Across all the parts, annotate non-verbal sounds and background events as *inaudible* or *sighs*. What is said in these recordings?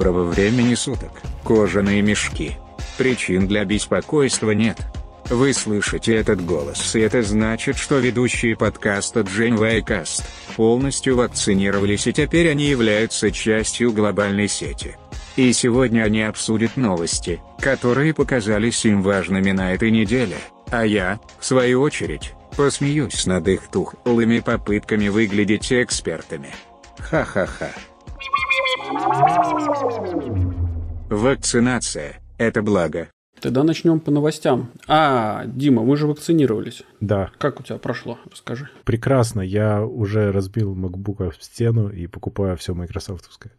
Доброго времени суток, кожаные мешки. Причин для беспокойства нет. Вы слышите этот голос, и это значит, что ведущие подкаста Джейн Вайкаст полностью вакцинировались и теперь они являются частью глобальной сети. И сегодня они обсудят новости, которые показались им важными на этой неделе, а я, в свою очередь, посмеюсь над их тухлыми попытками выглядеть экспертами. Ха-ха-ха. Вакцинация – это благо. Тогда начнем по новостям. А, Дима, мы же вакцинировались. Да. Как у тебя прошло? Расскажи. Прекрасно. Я уже разбил MacBook в стену и покупаю все майкрософтовское.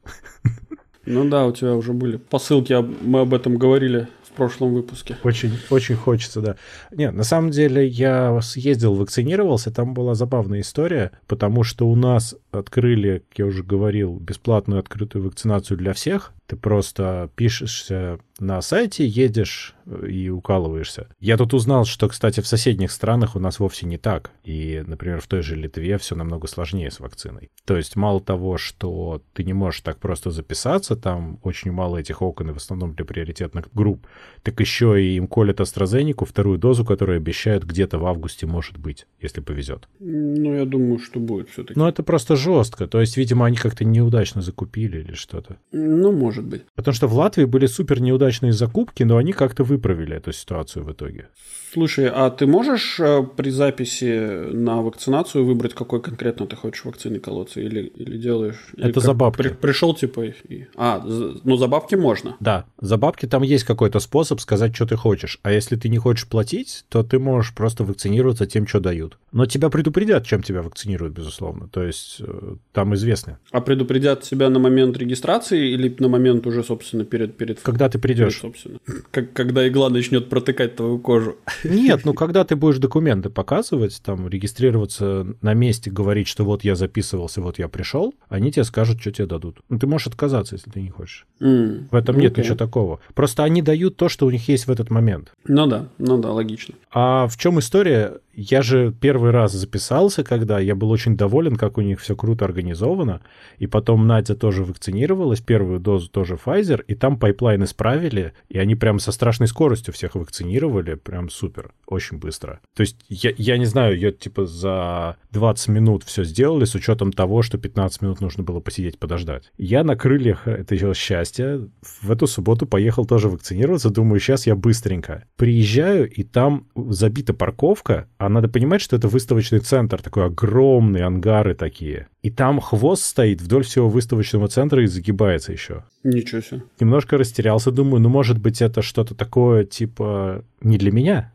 Ну да, у тебя уже были посылки, мы об этом говорили в прошлом выпуске. Очень, очень хочется, да. Нет, на самом деле я съездил, вакцинировался, там была забавная история, потому что у нас открыли, как я уже говорил, бесплатную открытую вакцинацию для всех. Ты просто пишешься на сайте, едешь э, и укалываешься. Я тут узнал, что, кстати, в соседних странах у нас вовсе не так. И, например, в той же Литве все намного сложнее с вакциной. То есть мало того, что ты не можешь так просто записаться, там очень мало этих окон, и в основном для приоритетных групп, так еще и им колят AstraZeneca, вторую дозу, которую обещают где-то в августе, может быть, если повезет. Ну, я думаю, что будет все-таки. Ну, это просто жестко. То есть, видимо, они как-то неудачно закупили или что-то. Ну, может быть. Потому что в Латвии были супер неудачные закупки, но они как-то выправили эту ситуацию в итоге. Слушай, а ты можешь э, при записи на вакцинацию выбрать, какой конкретно ты хочешь вакцины колоться? Или, или делаешь... Это или за бабки. При, пришел типа... И... А, ну за бабки можно? Да, за бабки там есть какой-то способ сказать, что ты хочешь. А если ты не хочешь платить, то ты можешь просто вакцинироваться тем, что дают. Но тебя предупредят, чем тебя вакцинируют, безусловно. То есть э, там известно. А предупредят тебя на момент регистрации или на момент уже, собственно, перед... перед Когда ты придешь. Перед, собственно. Как, когда игла начнет протыкать твою кожу. Нет, ну когда ты будешь документы показывать, там, регистрироваться на месте, говорить, что вот я записывался, вот я пришел, они тебе скажут, что тебе дадут. Ну, ты можешь отказаться, если ты не хочешь. Mm. В этом нет okay. ничего такого. Просто они дают то, что у них есть в этот момент. Ну да, ну да, логично. А в чем история? Я же первый раз записался, когда я был очень доволен, как у них все круто организовано. И потом Надя тоже вакцинировалась, первую дозу тоже Pfizer, и там pipeline исправили, и они прям со страшной скоростью всех вакцинировали, прям супер, очень быстро. То есть я, я не знаю, я типа за 20 минут все сделали с учетом того, что 15 минут нужно было посидеть, подождать. Я на крыльях этого счастья в эту субботу поехал тоже вакцинироваться, думаю, сейчас я быстренько. Приезжаю, и там забита парковка, а надо понимать, что это выставочный центр, такой огромный, ангары такие. И там хвост стоит вдоль всего выставочного центра и загибается еще. Ничего себе. Немножко растерялся, думаю, ну, может быть, это что-то такое, типа, не для меня.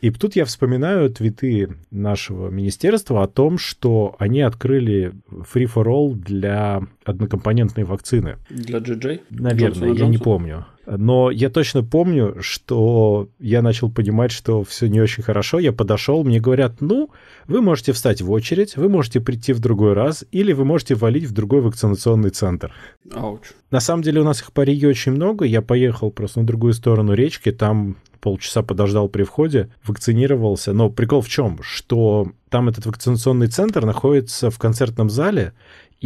И тут я вспоминаю твиты нашего министерства о том, что они открыли Free for All для однокомпонентной вакцины. Для GJ? Наверное, я не помню. Но я точно помню, что я начал понимать, что все не очень хорошо. Я подошел, мне говорят, ну, вы можете встать в очередь, вы можете прийти в другой раз, или вы можете валить в другой вакцинационный центр. Ауч. На самом деле у нас их по Риге очень много. Я поехал просто на другую сторону речки, там полчаса подождал при входе, вакцинировался. Но прикол в чем? Что там этот вакцинационный центр находится в концертном зале,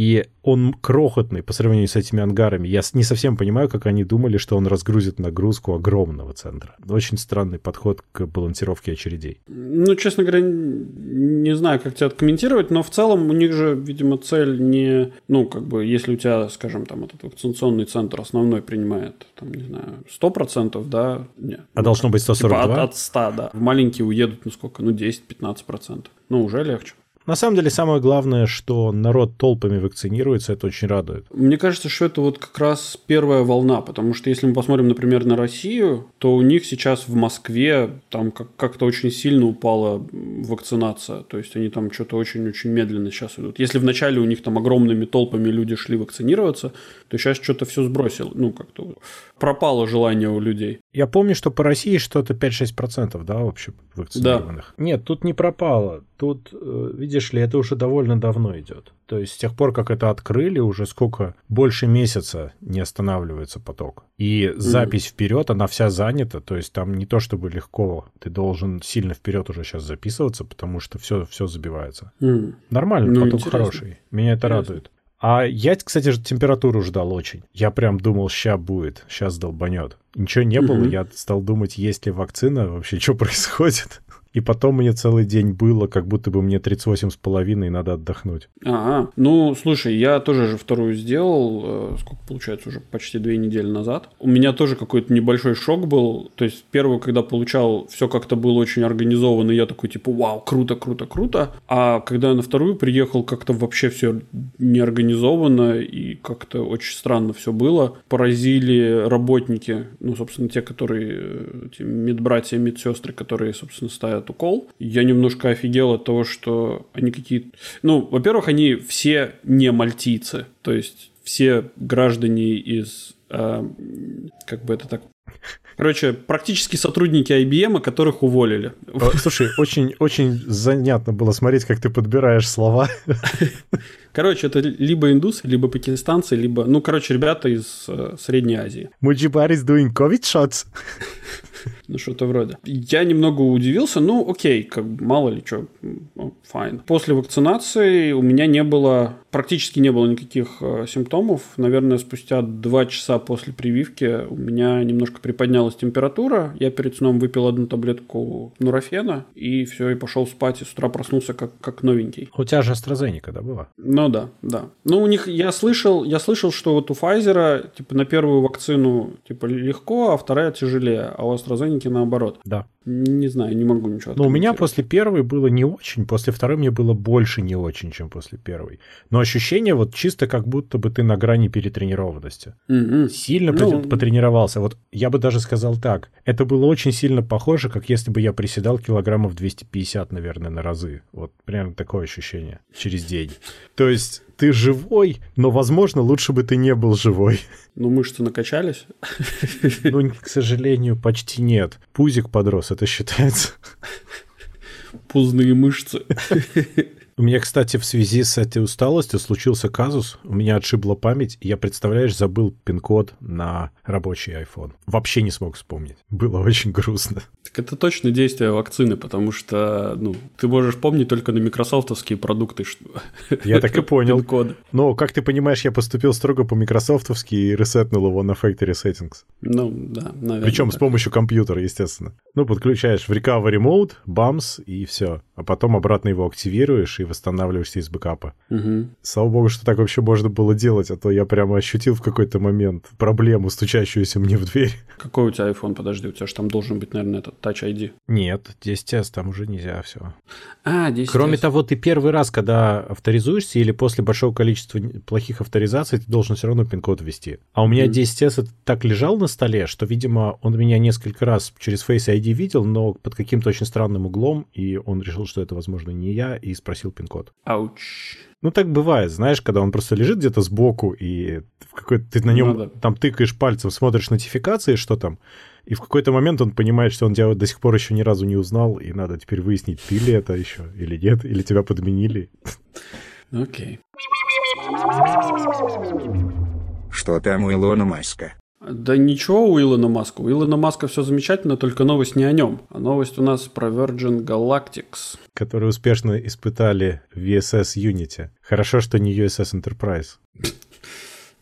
и он крохотный по сравнению с этими ангарами. Я не совсем понимаю, как они думали, что он разгрузит нагрузку огромного центра. Очень странный подход к балансировке очередей. Ну, честно говоря, не знаю, как тебя комментировать, но в целом у них же, видимо, цель не... Ну, как бы, если у тебя, скажем, там этот вакцинационный центр основной принимает, там, не знаю, 100%, да? Нет. А должно быть 142? Типа от, от 100, да. В маленькие уедут, ну сколько? Ну, 10-15%. Ну, уже легче. На самом деле, самое главное, что народ толпами вакцинируется, это очень радует. Мне кажется, что это вот как раз первая волна, потому что если мы посмотрим, например, на Россию, то у них сейчас в Москве там как-то очень сильно упала вакцинация. То есть они там что-то очень-очень медленно сейчас идут. Если вначале у них там огромными толпами люди шли вакцинироваться, то сейчас что-то все сбросило. Ну, как-то пропало желание у людей. Я помню, что по России что-то 5-6%, да, вообще вакцинированных. Да. Нет, тут не пропало. Тут, э, видишь ли, это уже довольно давно идет. То есть с тех пор, как это открыли, уже сколько? Больше месяца не останавливается поток. И запись вперед, она вся занята. То есть там не то чтобы легко. Ты должен сильно вперед уже сейчас записываться, потому что все, все забивается. Mm. Нормально, ну, поток интересно. хороший. Меня это интересно. радует. А я, кстати, же температуру ждал очень. Я прям думал, ща будет, сейчас долбанет. Ничего не было, я стал думать, есть ли вакцина, вообще, *laughs* что происходит. И потом мне целый день было, как будто бы мне 38 с половиной, и надо отдохнуть. Ага. Ну, слушай, я тоже же вторую сделал, э, сколько получается, уже почти две недели назад. У меня тоже какой-то небольшой шок был. То есть первую, когда получал, все как-то было очень организовано, и я такой типа, вау, круто, круто, круто. А когда я на вторую приехал, как-то вообще все неорганизовано, и как-то очень странно все было. Поразили работники, ну, собственно, те, которые, э, эти медбратья, медсестры, которые, собственно, ставят этот укол. Я немножко офигел от того, что они какие-то... Ну, во-первых, они все не мальтийцы. То есть все граждане из... Э, как бы это так Короче, практически сотрудники IBM, которых уволили. Слушай, очень, очень занятно было смотреть, как ты подбираешь слова. Короче, это либо индусы, либо пакистанцы, либо, ну, короче, ребята из э, Средней Азии. Mujibari is doing COVID shots. *laughs* Ну, что-то вроде. Я немного удивился, ну, окей, как мало ли что, файн. После вакцинации у меня не было, практически не было никаких э, симптомов. Наверное, спустя два часа после прививки у меня немножко приподнялась температура. Я перед сном выпил одну таблетку нурофена, и все, и пошел спать, и с утра проснулся как, как новенький. У тебя же AstraZeneca, да, была? Ну да, да. Ну, у них, я слышал, я слышал, что вот у Pfizer, типа, на первую вакцину, типа, легко, а вторая тяжелее, а у AstraZeneca наоборот. Да. Не знаю, не могу ничего Но у меня после первой было не очень, после второй мне было больше не очень, чем после первой. Но ощущение вот чисто как будто бы ты на грани перетренированности. Mm-hmm. Сильно ну... потренировался. Вот я бы даже сказал так. Это было очень сильно похоже, как если бы я приседал килограммов 250, наверное, на разы. Вот примерно такое ощущение через день. То есть ты живой, но, возможно, лучше бы ты не был живой. Ну, мышцы накачались? Ну, к сожалению, почти нет. Пузик подрос, это считается. Пузные мышцы. У меня, кстати, в связи с этой усталостью случился казус. У меня отшибла память, и я, представляешь, забыл пин-код на рабочий iPhone. Вообще не смог вспомнить. Было очень грустно. Так это точно действие вакцины, потому что, ну, ты можешь помнить только на микрософтовские продукты. Что... Я так и *laughs* понял. Коды. Но, как ты понимаешь, я поступил строго по микрософтовски и ресетнул его на Factory Settings. Ну, да, наверное. Причем так. с помощью компьютера, естественно. Ну, подключаешь в Recovery Mode, BAMS и все. А потом обратно его активируешь и восстанавливаешься из бэкапа. Угу. Слава богу, что так вообще можно было делать, а то я прямо ощутил в какой-то момент проблему, стучащуюся мне в дверь. Какой у тебя iPhone? Подожди, у тебя же там должен быть, наверное, этот Touch ID. Нет, 10s там уже нельзя все. А, 10 Кроме того, ты первый раз, когда авторизуешься или после большого количества плохих авторизаций, ты должен все равно пин-код ввести. А у меня mm 10s так лежал на столе, что, видимо, он меня несколько раз через Face ID видел, но под каким-то очень странным углом, и он решил, что это, возможно, не я, и спросил пин-код. Ауч. Ну, так бывает, знаешь, когда он просто лежит где-то сбоку, и в какой ты на нем ну, да. там тыкаешь пальцем, смотришь нотификации, что там, и в какой-то момент он понимает, что он тебя до сих пор еще ни разу не узнал, и надо теперь выяснить, ты ли это еще или нет, или тебя подменили. Окей. Что там у Илона Маска? Да ничего у Илона Маска. У Илона Маска все замечательно, только новость не о нем. А новость у нас про Virgin Galactics. Которые успешно испытали VSS Unity. Хорошо, что не USS Enterprise. *laughs*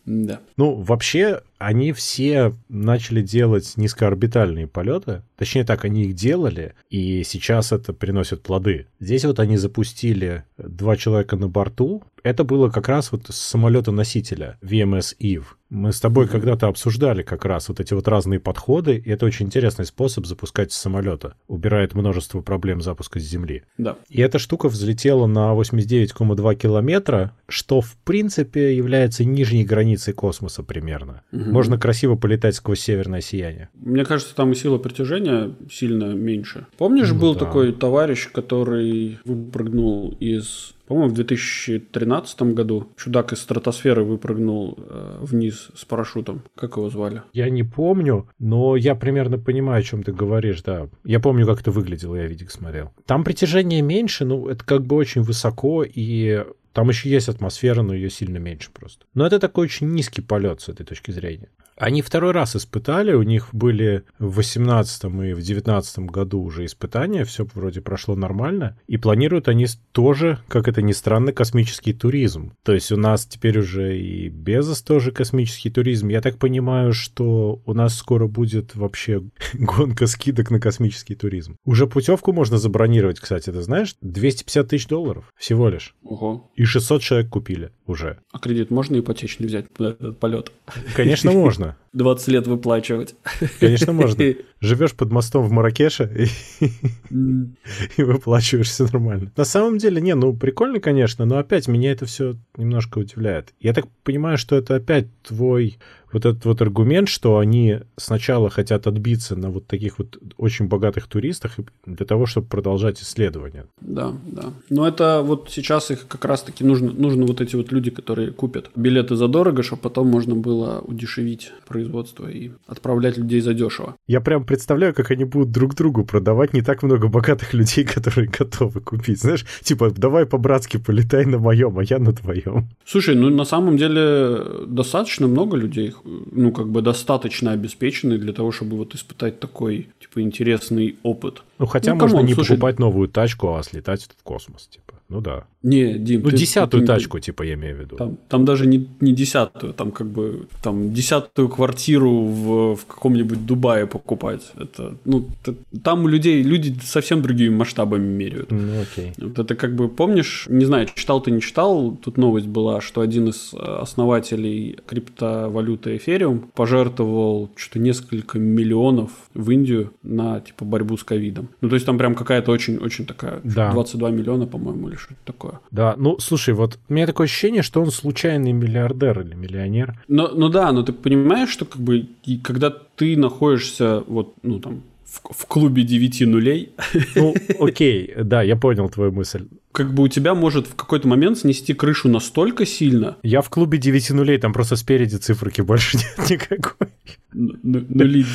Да. Ну, вообще, они все начали делать низкоорбитальные полеты. Точнее так, они их делали, и сейчас это приносит плоды. Здесь вот они запустили два человека на борту. Это было как раз вот с самолета-носителя VMS Eve. Мы с тобой когда-то обсуждали как раз вот эти вот разные подходы, и это очень интересный способ запускать с самолета. Убирает множество проблем запуска с Земли. Да. И эта штука взлетела на 89,2 километра, что в принципе является нижней границей космоса примерно. Mm-hmm. Можно красиво полетать сквозь северное сияние. Мне кажется, там и сила притяжения сильно меньше. Помнишь, ну, был да. такой товарищ, который выпрыгнул из по-моему, в 2013 году чудак из стратосферы выпрыгнул э, вниз с парашютом. Как его звали? Я не помню, но я примерно понимаю, о чем ты говоришь, да. Я помню, как это выглядело, я видик смотрел. Там притяжение меньше, ну, это как бы очень высоко, и там еще есть атмосфера, но ее сильно меньше просто. Но это такой очень низкий полет с этой точки зрения. Они второй раз испытали, у них были в 18 и в 19 году уже испытания, все вроде прошло нормально, и планируют они тоже, как это ни странно, космический туризм. То есть у нас теперь уже и Безос тоже космический туризм. Я так понимаю, что у нас скоро будет вообще *laughs* гонка скидок на космический туризм. Уже путевку можно забронировать, кстати, ты знаешь? 250 тысяч долларов всего лишь. Ого. И 600 человек купили уже. А кредит можно ипотечный взять на этот полет? Конечно, можно. *laughs* 20 лет выплачивать. Конечно, можно. *laughs* Живешь под мостом в Маракеше и, *laughs* и выплачиваешь все нормально. На самом деле, не, ну прикольно, конечно, но опять меня это все немножко удивляет. Я так понимаю, что это опять твой вот этот вот аргумент, что они сначала хотят отбиться на вот таких вот очень богатых туристах для того, чтобы продолжать исследования. Да, да. Но это вот сейчас их как раз-таки нужно, нужно вот эти вот люди, которые купят билеты задорого, чтобы потом можно было удешевить производство и отправлять людей задешево. Я прям представляю, как они будут друг другу продавать не так много богатых людей, *laughs* которые готовы купить. Знаешь, типа, давай по-братски полетай на моем, а я на твоем. Слушай, ну на самом деле достаточно много людей ну, как бы достаточно обеспечены для того, чтобы вот испытать такой, типа, интересный опыт. Ну, хотя ну, можно come on, не слушай... покупать новую тачку, а слетать в космос, типа. Ну да. Не, Дим, Ну, ты, десятую ты, тачку, ты, типа, я имею в виду. Там, там даже не, не десятую, там как бы там десятую квартиру в, в каком-нибудь Дубае покупать. Это, ну, это, там у людей, люди совсем другими масштабами меряют. Ну, окей. Вот это как бы, помнишь, не знаю, читал ты, не читал, тут новость была, что один из основателей криптовалюты Ethereum пожертвовал что-то несколько миллионов в Индию на, типа, борьбу с ковидом. Ну, то есть там прям какая-то очень-очень такая, да. 22 миллиона, по-моему, или что-то такое. Да, ну, слушай, вот у меня такое ощущение, что он случайный миллиардер или миллионер. Ну, ну да, но ты понимаешь, что как бы, и когда ты находишься вот, ну, там, в, в клубе 9 нулей. Ну, *laughs* окей, да, я понял твою мысль. Как бы у тебя может в какой-то момент снести крышу настолько сильно. Я в клубе 9 нулей, там просто спереди циферки больше *laughs* нет никакой. Нули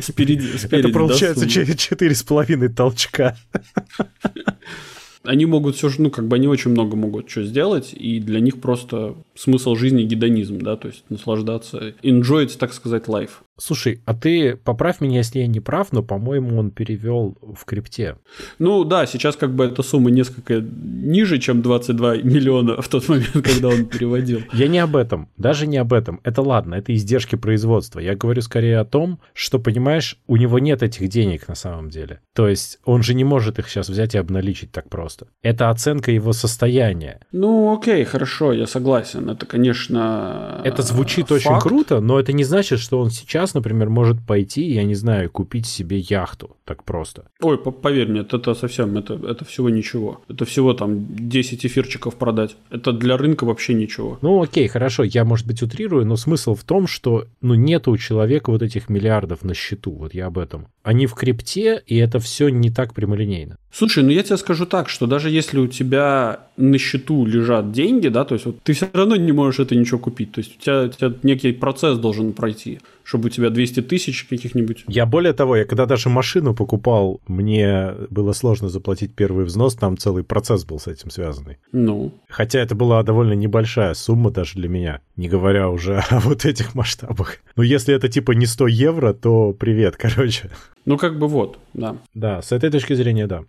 спереди, спереди Это получается да, четыре с половиной толчка. *laughs* Они могут все же, ну, как бы они очень много могут что сделать, и для них просто смысл жизни гедонизм, да, то есть наслаждаться, enjoy, так сказать, life. Слушай, а ты поправь меня, если я не прав, но, по-моему, он перевел в крипте. Ну да, сейчас как бы эта сумма несколько ниже, чем 22 миллиона в тот момент, *laughs* когда он переводил. Я не об этом, даже не об этом. Это ладно, это издержки производства. Я говорю скорее о том, что, понимаешь, у него нет этих денег на самом деле. То есть он же не может их сейчас взять и обналичить так просто. Это оценка его состояния. Ну окей, хорошо, я согласен. Это, конечно, Это звучит факт. очень круто, но это не значит, что он сейчас, например, может пойти, я не знаю, купить себе яхту так просто. Ой, поверь мне, это совсем, это, это всего ничего. Это всего там 10 эфирчиков продать. Это для рынка вообще ничего. Ну окей, хорошо, я, может быть, утрирую, но смысл в том, что ну нету у человека вот этих миллиардов на счету, вот я об этом. Они в крипте, и это все не так прямолинейно. Слушай, ну я тебе скажу так, что даже если у тебя на счету лежат деньги, да, то есть вот ты все равно не можешь это ничего купить. То есть у тебя, у тебя некий процесс должен пройти, чтобы у тебя 200 тысяч каких-нибудь. Я более того, я когда даже машину покупал, мне было сложно заплатить первый взнос, там целый процесс был с этим связанный. Ну. Хотя это была довольно небольшая сумма даже для меня, не говоря уже *laughs* о вот этих масштабах. Но если это типа не 100 евро, то привет, *laughs* короче. Ну, как бы вот, да. Да, с этой точки зрения, да.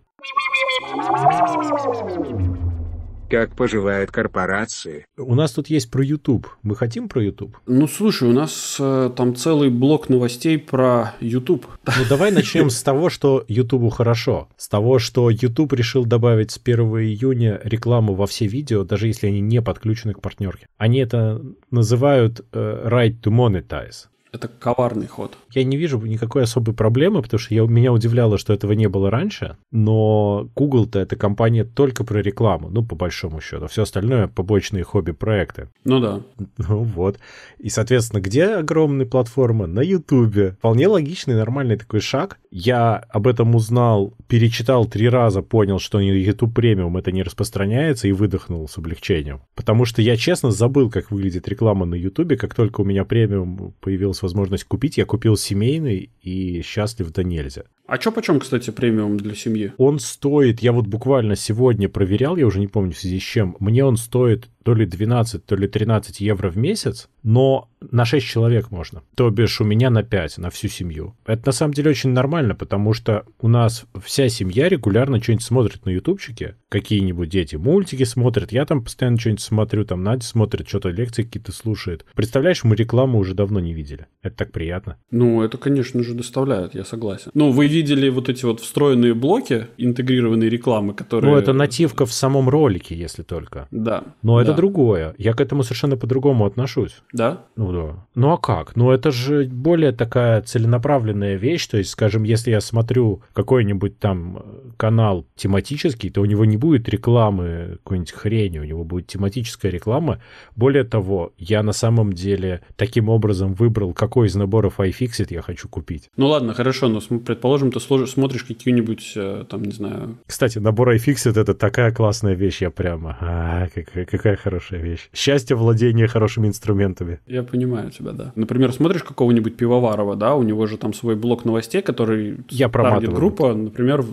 Как поживают корпорации? У нас тут есть про YouTube. Мы хотим про YouTube? Ну, слушай, у нас э, там целый блок новостей про YouTube. Ну, давай начнем с того, что YouTube хорошо. С того, что YouTube решил добавить с 1 июня рекламу во все видео, даже если они не подключены к партнерке. Они это называют э, right to monetize. Это коварный ход. Я не вижу никакой особой проблемы, потому что я, меня удивляло, что этого не было раньше. Но Google-то это компания только про рекламу, ну, по большому счету. Все остальное побочные хобби-проекты. Ну да. *laughs* Ну вот. И, соответственно, где огромная платформа? На YouTube. Вполне логичный, нормальный такой шаг. Я об этом узнал, перечитал три раза, понял, что YouTube премиум это не распространяется и выдохнул с облегчением. Потому что я честно забыл, как выглядит реклама на YouTube, как только у меня премиум появилась возможность купить, я купил семейный и счастлив да нельзя. А что почем, кстати, премиум для семьи? Он стоит, я вот буквально сегодня проверял, я уже не помню в связи с чем, мне он стоит то ли 12, то ли 13 евро в месяц, но на 6 человек можно. То бишь у меня на 5, на всю семью. Это на самом деле очень нормально, потому что у нас вся семья регулярно что-нибудь смотрит на ютубчике. Какие-нибудь дети мультики смотрят, я там постоянно что-нибудь смотрю, там Надя смотрит, что-то лекции какие-то слушает. Представляешь, мы рекламу уже давно не видели. Это так приятно. Ну, это, конечно же, доставляет, я согласен. Ну, вы видели вот эти вот встроенные блоки, интегрированные рекламы, которые... Ну, это нативка в самом ролике, если только. Да. Но это да. другое. Я к этому совершенно по-другому отношусь. Да? Ну да. Ну а как? Ну это же более такая целенаправленная вещь. То есть, скажем, если я смотрю какой-нибудь там э, канал тематический, то у него не будет рекламы какой-нибудь хрени, у него будет тематическая реклама. Более того, я на самом деле таким образом выбрал, какой из наборов iFixit я хочу купить. Ну ладно, хорошо, но предположим, ты смотришь какие-нибудь, э, там, не знаю... Кстати, набор iFixit это такая классная вещь, я прямо... А, какая, какая хорошая вещь. Счастье владения хорошими инструментами. Я понимаю тебя, да. Например, смотришь какого-нибудь Пивоварова, да, у него же там свой блок новостей, который... Я проматываю. группа, например.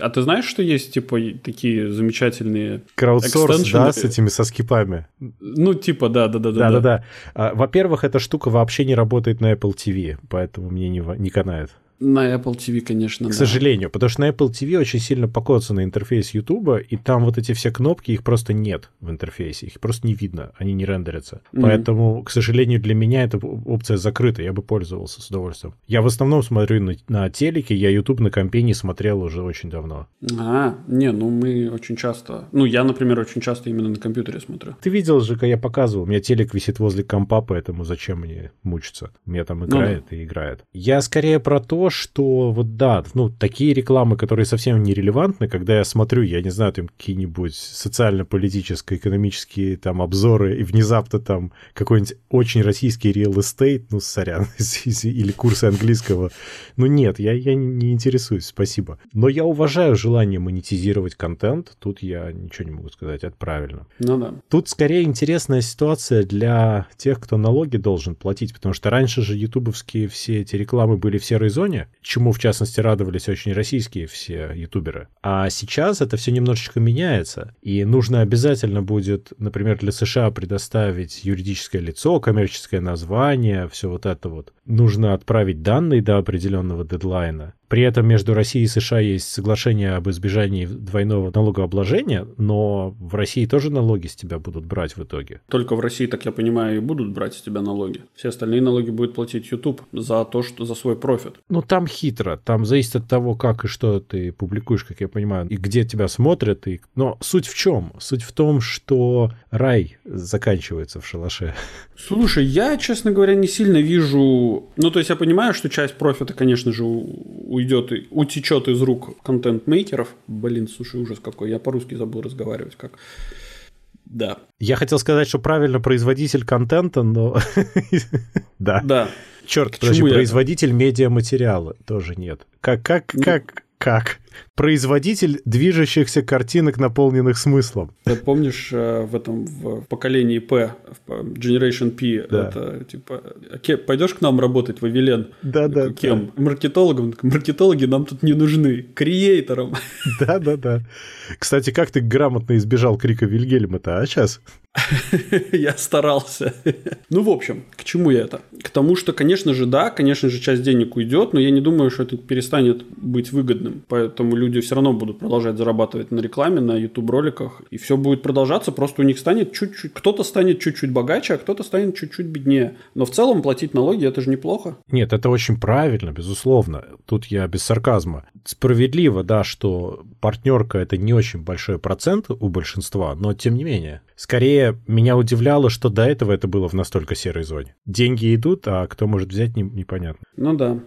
А ты знаешь, что есть, типа, такие замечательные... Краудсорс, Экстеншены. да, с этими со скипами. Ну, типа, да-да-да. Да-да-да. А, Во-первых, эта штука вообще не работает на Apple TV, поэтому мне не, не канает. На Apple TV, конечно, К да. сожалению, потому что на Apple TV очень сильно покоцанный интерфейс YouTube, и там вот эти все кнопки, их просто нет в интерфейсе, их просто не видно, они не рендерятся. Мгм. Поэтому, к сожалению, для меня эта опция закрыта, я бы пользовался с удовольствием. Я в основном смотрю на, на телеке, я YouTube на компе не смотрел уже очень давно. А, не, ну мы очень часто... Ну, я, например, очень часто именно на компьютере смотрю. Ты видел же, как я показывал, у меня телек висит возле компа, поэтому зачем мне мучиться? У меня там играет и играет. Я скорее про то, что вот да, ну, такие рекламы, которые совсем нерелевантны, когда я смотрю, я не знаю, там какие-нибудь социально-политические, экономические там обзоры, и внезапно там какой-нибудь очень российский real estate, ну, сорян, *laughs* или курсы английского. Ну, нет, я, я не интересуюсь, спасибо. Но я уважаю желание монетизировать контент, тут я ничего не могу сказать, это правильно. Ну да. Тут скорее интересная ситуация для тех, кто налоги должен платить, потому что раньше же ютубовские все эти рекламы были в серой зоне, чему в частности радовались очень российские все ютуберы. А сейчас это все немножечко меняется, и нужно обязательно будет, например, для США предоставить юридическое лицо, коммерческое название, все вот это вот. Нужно отправить данные до определенного дедлайна. При этом между Россией и США есть соглашение об избежании двойного налогообложения, но в России тоже налоги с тебя будут брать в итоге. Только в России, так я понимаю, и будут брать с тебя налоги. Все остальные налоги будет платить YouTube за то, что за свой профит. Ну, там хитро. Там зависит от того, как и что ты публикуешь, как я понимаю, и где тебя смотрят. И... Но суть в чем? Суть в том, что рай заканчивается в шалаше. Слушай, я, честно говоря, не сильно вижу... Ну, то есть я понимаю, что часть профита, конечно же, уйдет, и утечет из рук контент-мейкеров. Блин, слушай, ужас какой. Я по-русски забыл разговаривать. Как... Да. Я хотел сказать, что правильно производитель контента, но... *laughs* Да. Да. Черт, подожди, производитель медиаматериала тоже нет. Как, как, Ну. как, как? Производитель движущихся картинок, наполненных смыслом. Ты помнишь э, в этом в поколении P, в Generation P, Да. это типа, «А ке- пойдешь к нам работать, Вавилен? Да-да. Такой, Кем? Маркетологом? Так, Маркетологи нам тут не нужны. Креатором. *laughs* Да-да-да. Кстати, как ты грамотно избежал крика Вильгельма-то, а сейчас? *laughs* Я старался. *laughs* Ну, в общем, к чему я это? К тому, что, конечно же, да, конечно же, часть денег уйдет, но я не думаю, что это перестанет быть выгодным. Поэтому люди все равно будут продолжать зарабатывать на рекламе, на YouTube-роликах. И все будет продолжаться, просто у них станет чуть-чуть... Кто-то станет чуть-чуть богаче, а кто-то станет чуть-чуть беднее. Но в целом платить налоги – это же неплохо. Нет, это очень правильно, безусловно. Тут я без сарказма. Справедливо, да, что партнерка это не очень большой процент у большинства, но тем не менее. Скорее, меня удивляло, что до этого это было в настолько серой зоне. Деньги идут, а кто может взять, не- непонятно. Ну да.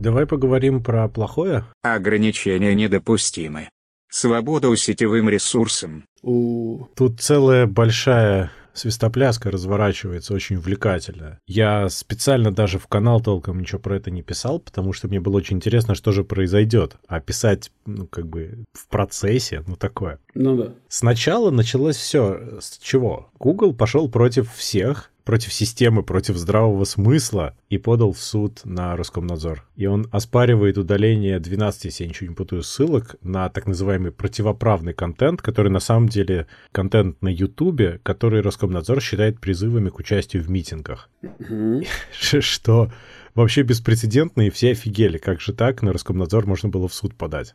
Давай поговорим про плохое. Ограничения недопустимы. Свобода сетевым ресурсам. У... Тут целая большая свистопляска разворачивается, очень увлекательная. Я специально даже в канал толком ничего про это не писал, потому что мне было очень интересно, что же произойдет. А писать, ну, как бы в процессе, ну, такое. Ну да. Сначала началось все с чего? Google пошел против всех, против системы, против здравого смысла и подал в суд на Роскомнадзор. И он оспаривает удаление 12, если я ничего не путаю, ссылок на так называемый противоправный контент, который на самом деле контент на Ютубе, который Роскомнадзор считает призывами к участию в митингах. *laughs* Что вообще беспрецедентно, и все офигели. Как же так? На Роскомнадзор можно было в суд подать.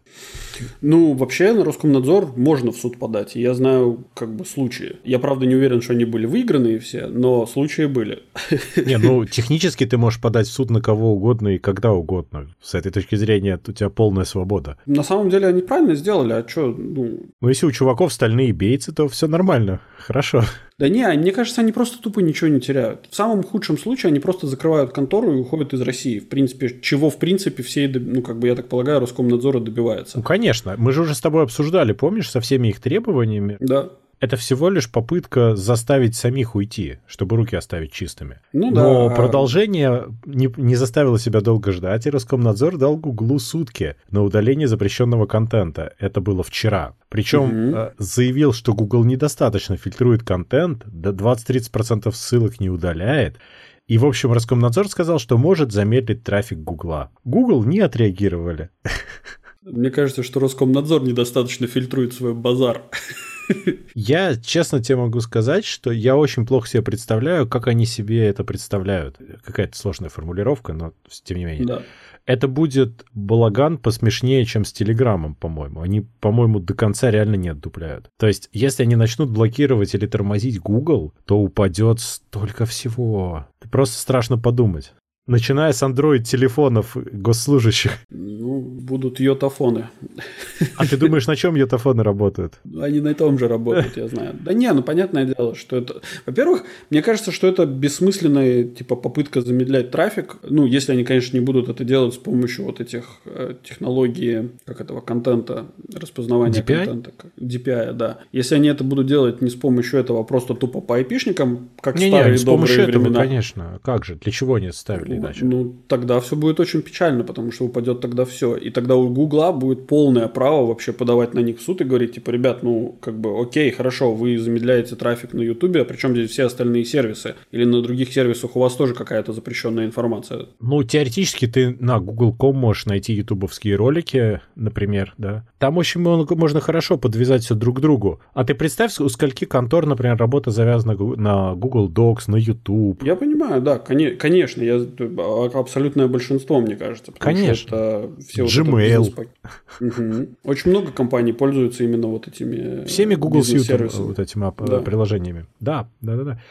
Ну, вообще на Роскомнадзор можно в суд подать. Я знаю как бы случаи. Я, правда, не уверен, что они были выиграны все, но случаи были. *laughs* Не, ну, технически ты можешь подать в суд на кого угодно и когда угодно. С этой точки зрения у тебя полная свобода. На самом деле они правильно сделали, а что, ну... Ну, если у чуваков стальные бейцы, то все нормально, хорошо. Да не, мне кажется, они просто тупо ничего не теряют. В самом худшем случае они просто закрывают контору и уходят из России. В принципе, чего в принципе все, ну как бы я так полагаю, Роскомнадзора добивается. Ну конечно, мы же уже с тобой обсуждали, помнишь, со всеми их требованиями. Да это всего лишь попытка заставить самих уйти, чтобы руки оставить чистыми. Ну, Но да. продолжение не, не заставило себя долго ждать, и Роскомнадзор дал Гуглу сутки на удаление запрещенного контента. Это было вчера. Причем угу. заявил, что Google недостаточно фильтрует контент, до 20-30% ссылок не удаляет, и, в общем, Роскомнадзор сказал, что может замедлить трафик Гугла. Google не отреагировали. Мне кажется, что Роскомнадзор недостаточно фильтрует свой базар. Я честно тебе могу сказать, что я очень плохо себе представляю, как они себе это представляют. Какая-то сложная формулировка, но тем не менее. Да. Это будет балаган посмешнее, чем с Телеграмом, по-моему. Они, по-моему, до конца реально не отдупляют. То есть, если они начнут блокировать или тормозить Google, то упадет столько всего. Просто страшно подумать. Начиная с Android-телефонов госслужащих. Ну, будут йотафоны. А ты думаешь, на чем йотафоны работают? Они на том же работают, я знаю. Да не, ну понятное дело, что это... Во-первых, мне кажется, что это бессмысленная типа попытка замедлять трафик. Ну, если они, конечно, не будут это делать с помощью вот этих э, технологий, как этого, контента, распознавания DPI? контента. DPI, да. Если они это будут делать не с помощью этого, а просто тупо по IP-шникам, как не, старые не, с этого, времена. конечно. Как же? Для чего они ставили? Иначе. Ну, тогда все будет очень печально, потому что упадет тогда все. И тогда у Гугла будет полное право вообще подавать на них в суд и говорить, типа, ребят, ну, как бы, окей, хорошо, вы замедляете трафик на Ютубе, а причем здесь все остальные сервисы? Или на других сервисах у вас тоже какая-то запрещенная информация? Ну, теоретически ты на Google.com можешь найти ютубовские ролики, например, да. Там очень можно хорошо подвязать все друг к другу. А ты представь, у скольки контор, например, работа завязана на Google Docs, на YouTube. Я понимаю, да, конечно, я абсолютное большинство, мне кажется. Конечно. это все Gmail. Вот угу. Очень много компаний пользуются именно вот этими Всеми Google Suite вот этими да. приложениями. Да, да, да, да.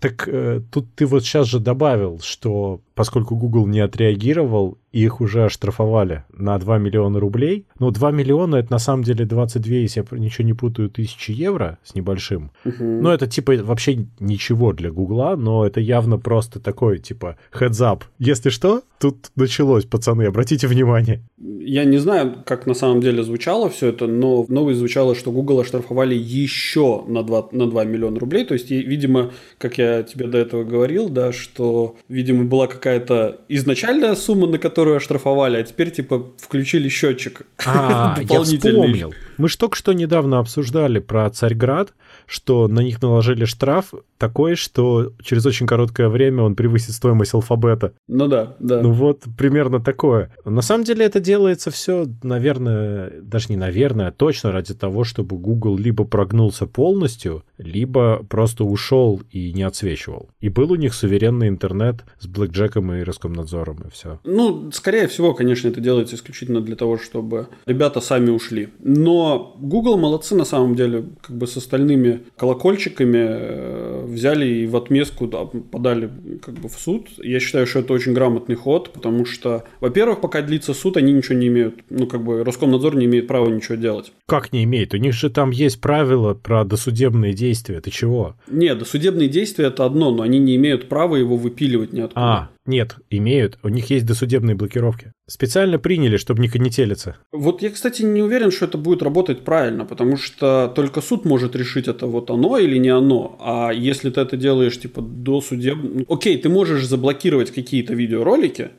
Так э, тут ты вот сейчас же добавил, что поскольку Google не отреагировал, их уже оштрафовали на 2 миллиона рублей. Ну, 2 миллиона это на самом деле 22, если я ничего не путаю, тысячи евро с небольшим. Угу. Ну, это типа вообще ничего для Гугла, но это явно просто такой, типа, up. Если что, тут началось, пацаны, обратите внимание. Я не знаю, как на самом деле звучало все это, но в новой звучало, что Google оштрафовали еще на 2, на 2 миллиона рублей. То есть, видимо, как я тебе до этого говорил, да, что, видимо, была какая-то изначальная сумма, на которую которую оштрафовали, а теперь типа включили счетчик. *laughs* А, я вспомнил. Мы же только что недавно обсуждали про Царьград, что на них наложили штраф такой, что через очень короткое время он превысит стоимость алфабета. Ну да, да. Ну вот примерно такое. На самом деле это делается все, наверное, даже не наверное, а точно ради того, чтобы Google либо прогнулся полностью, либо просто ушел и не отсвечивал. И был у них суверенный интернет с блэкджеком и Роскомнадзором, и все. Ну, скорее всего, конечно, это делается исключительно для того, чтобы ребята сами ушли. Но Google молодцы на самом деле, как бы с остальными колокольчиками э, взяли и в отместку да, подали как бы в суд. Я считаю, что это очень грамотный ход, потому что, во-первых, пока длится суд, они ничего не имеют, ну как бы Роскомнадзор не имеет права ничего делать. Как не имеет? У них же там есть правила про досудебные действия. Ты чего? Нет, досудебные действия это одно, но они не имеют права его выпиливать ниоткуда. А, нет, имеют. У них есть досудебные блокировки. Специально приняли, чтобы не конетелиться. Вот я, кстати, не уверен, что это будет работать правильно, потому что только суд может решить, это вот оно или не оно. А если ты это делаешь, типа, до судебного... Ну, окей, ты можешь заблокировать какие-то видеоролики,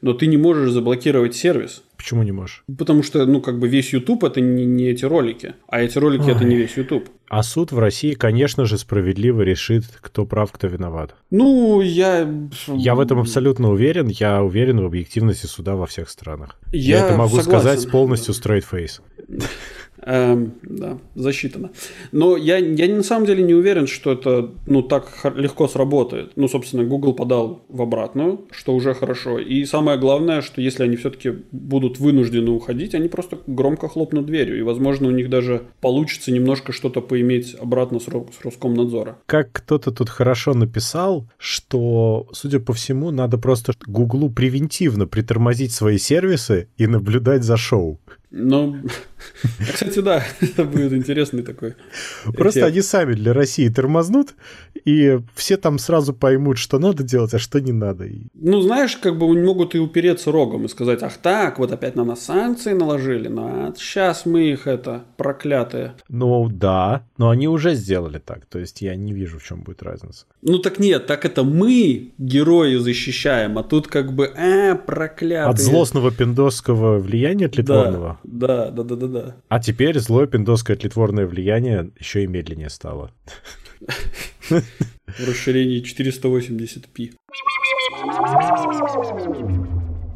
но ты не можешь заблокировать сервис. Почему не можешь? Потому что, ну, как бы весь YouTube это не, не эти ролики, а эти ролики Ой. это не весь YouTube. А суд в России, конечно же, справедливо решит, кто прав, кто виноват. Ну, я... Я в этом абсолютно уверен. Я уверен в объективности суда во всех странах. Я, я это могу согласен. сказать полностью straight face. *laughs* Эм, да, засчитано. Но я, я на самом деле не уверен, что это ну, так легко сработает. Ну, собственно, Google подал в обратную, что уже хорошо. И самое главное, что если они все-таки будут вынуждены уходить, они просто громко хлопнут дверью. И, возможно, у них даже получится немножко что-то поиметь обратно с, с Роскомнадзора. Как кто-то тут хорошо написал, что, судя по всему, надо просто Гуглу превентивно притормозить свои сервисы и наблюдать за шоу. Ну, *laughs* кстати, да, *laughs* это будет интересный такой. Просто они сами для России тормознут, и все там сразу поймут, что надо делать, а что не надо. Ну, знаешь, как бы могут и упереться рогом и сказать, ах так, вот опять на нас санкции наложили, ну, а сейчас мы их это, проклятые. Ну, да, но они уже сделали так, то есть я не вижу, в чем будет разница. Ну, так нет, так это мы герои защищаем, а тут как бы, а, проклятые. От злостного пиндосского влияния тлетворного? Да, да, да, да, да. А теперь злое пиндосское тлетворное влияние еще и медленнее стало. *laughs* В расширении 480p.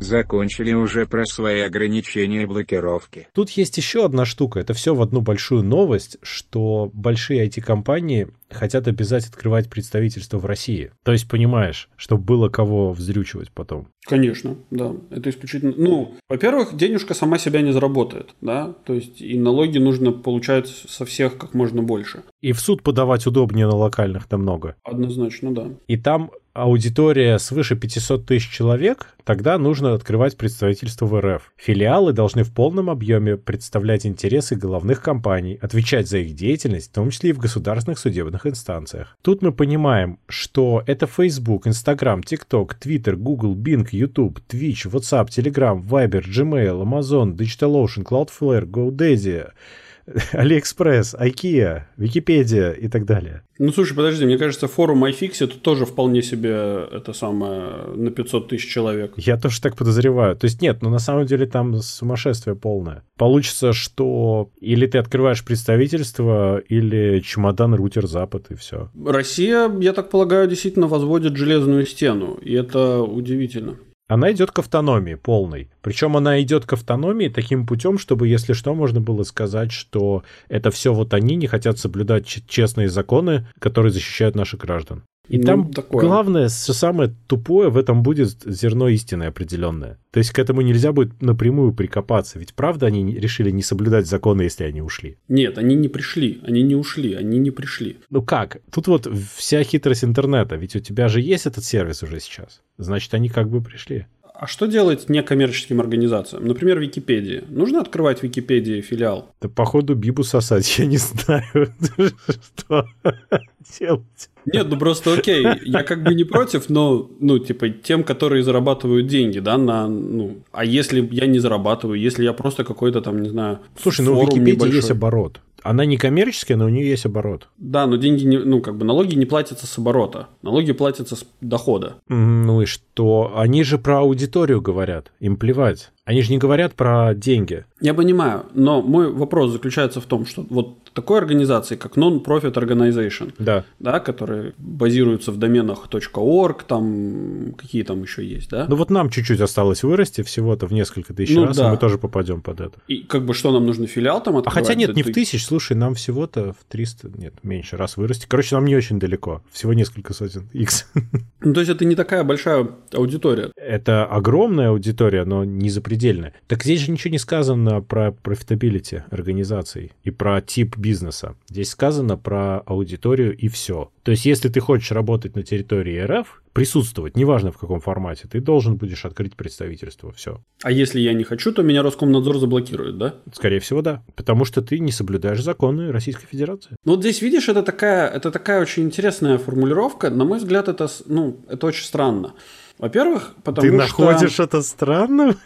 Закончили уже про свои ограничения блокировки. Тут есть еще одна штука. Это все в одну большую новость, что большие IT-компании хотят обязать открывать представительство в России. То есть понимаешь, чтобы было кого вздрючивать потом. Конечно, да. Это исключительно... Ну, во-первых, денежка сама себя не заработает, да? То есть и налоги нужно получать со всех как можно больше. И в суд подавать удобнее на локальных намного. Однозначно, да. И там аудитория свыше 500 тысяч человек, тогда нужно открывать представительство в РФ. Филиалы должны в полном объеме представлять интересы головных компаний, отвечать за их деятельность, в том числе и в государственных судебных инстанциях. Тут мы понимаем, что это Facebook, Instagram, TikTok, Twitter, Google, Bing, YouTube, Twitch, WhatsApp, Telegram, Viber, Gmail, Amazon, DigitalOcean, Cloudflare, GoDaddy, *laughs* AliExpress, IKEA, Википедия и так далее. Ну, слушай, подожди, мне кажется, форум iFixit тоже вполне себе это самое на 500 тысяч человек. Я тоже так подозреваю. То есть нет, но ну, на самом деле там сумасшествие полное. Получится, что или ты открываешь представительство, или чемодан, рутер, запад, и все. Россия, я так полагаю, действительно возводит железную стену, и это удивительно. Она идет к автономии полной. Причем она идет к автономии таким путем, чтобы, если что, можно было сказать, что это все вот они не хотят соблюдать честные законы, которые защищают наших граждан. И ну, там такое. главное, все самое тупое в этом будет зерно истины определенное. То есть к этому нельзя будет напрямую прикопаться. Ведь правда они решили не соблюдать законы, если они ушли? Нет, они не пришли. Они не ушли, они не пришли. Ну как? Тут вот вся хитрость интернета. Ведь у тебя же есть этот сервис уже сейчас. Значит, они как бы пришли. А что делать некоммерческим организациям? Например, Википедии. Нужно открывать Википедии филиал? Да походу Бибу сосать, я не знаю, *laughs* что делать. Нет, ну просто окей, я как бы не против, но, ну, типа, тем, которые зарабатывают деньги, да, на, ну, а если я не зарабатываю, если я просто какой-то там, не знаю, Слушай, ну в Википедии небольшой. есть оборот. Она не коммерческая, но у нее есть оборот. Да, но деньги, не, ну, как бы налоги не платятся с оборота. Налоги платятся с дохода. Ну и что? Они же про аудиторию говорят. Им плевать. Они же не говорят про деньги. Я понимаю, но мой вопрос заключается в том, что вот такой организации, как Non-Profit Organization, да. Да, которые базируются в доменах .org, там какие там еще есть, да? Ну вот нам чуть-чуть осталось вырасти, всего-то в несколько тысяч ну, раз, да. и мы тоже попадем под это. И как бы что нам нужно, филиал там открывать? А хотя нет, не в тысяч, слушай, нам всего-то в 300, нет, меньше раз вырасти. Короче, нам не очень далеко, всего несколько сотен X. Ну то есть это не такая большая аудитория. Это огромная аудитория, но не запредельная. Так здесь же ничего не сказано про profitability организаций и про тип бизнеса. Здесь сказано про аудиторию и все. То есть, если ты хочешь работать на территории РФ, присутствовать, неважно в каком формате, ты должен будешь открыть представительство. Все. А если я не хочу, то меня Роскомнадзор заблокирует, да? Скорее всего, да. Потому что ты не соблюдаешь законы Российской Федерации. Ну вот здесь, видишь, это такая, это такая очень интересная формулировка. На мой взгляд, это, ну, это очень странно. Во-первых, потому Ты что... Ты находишь это странным?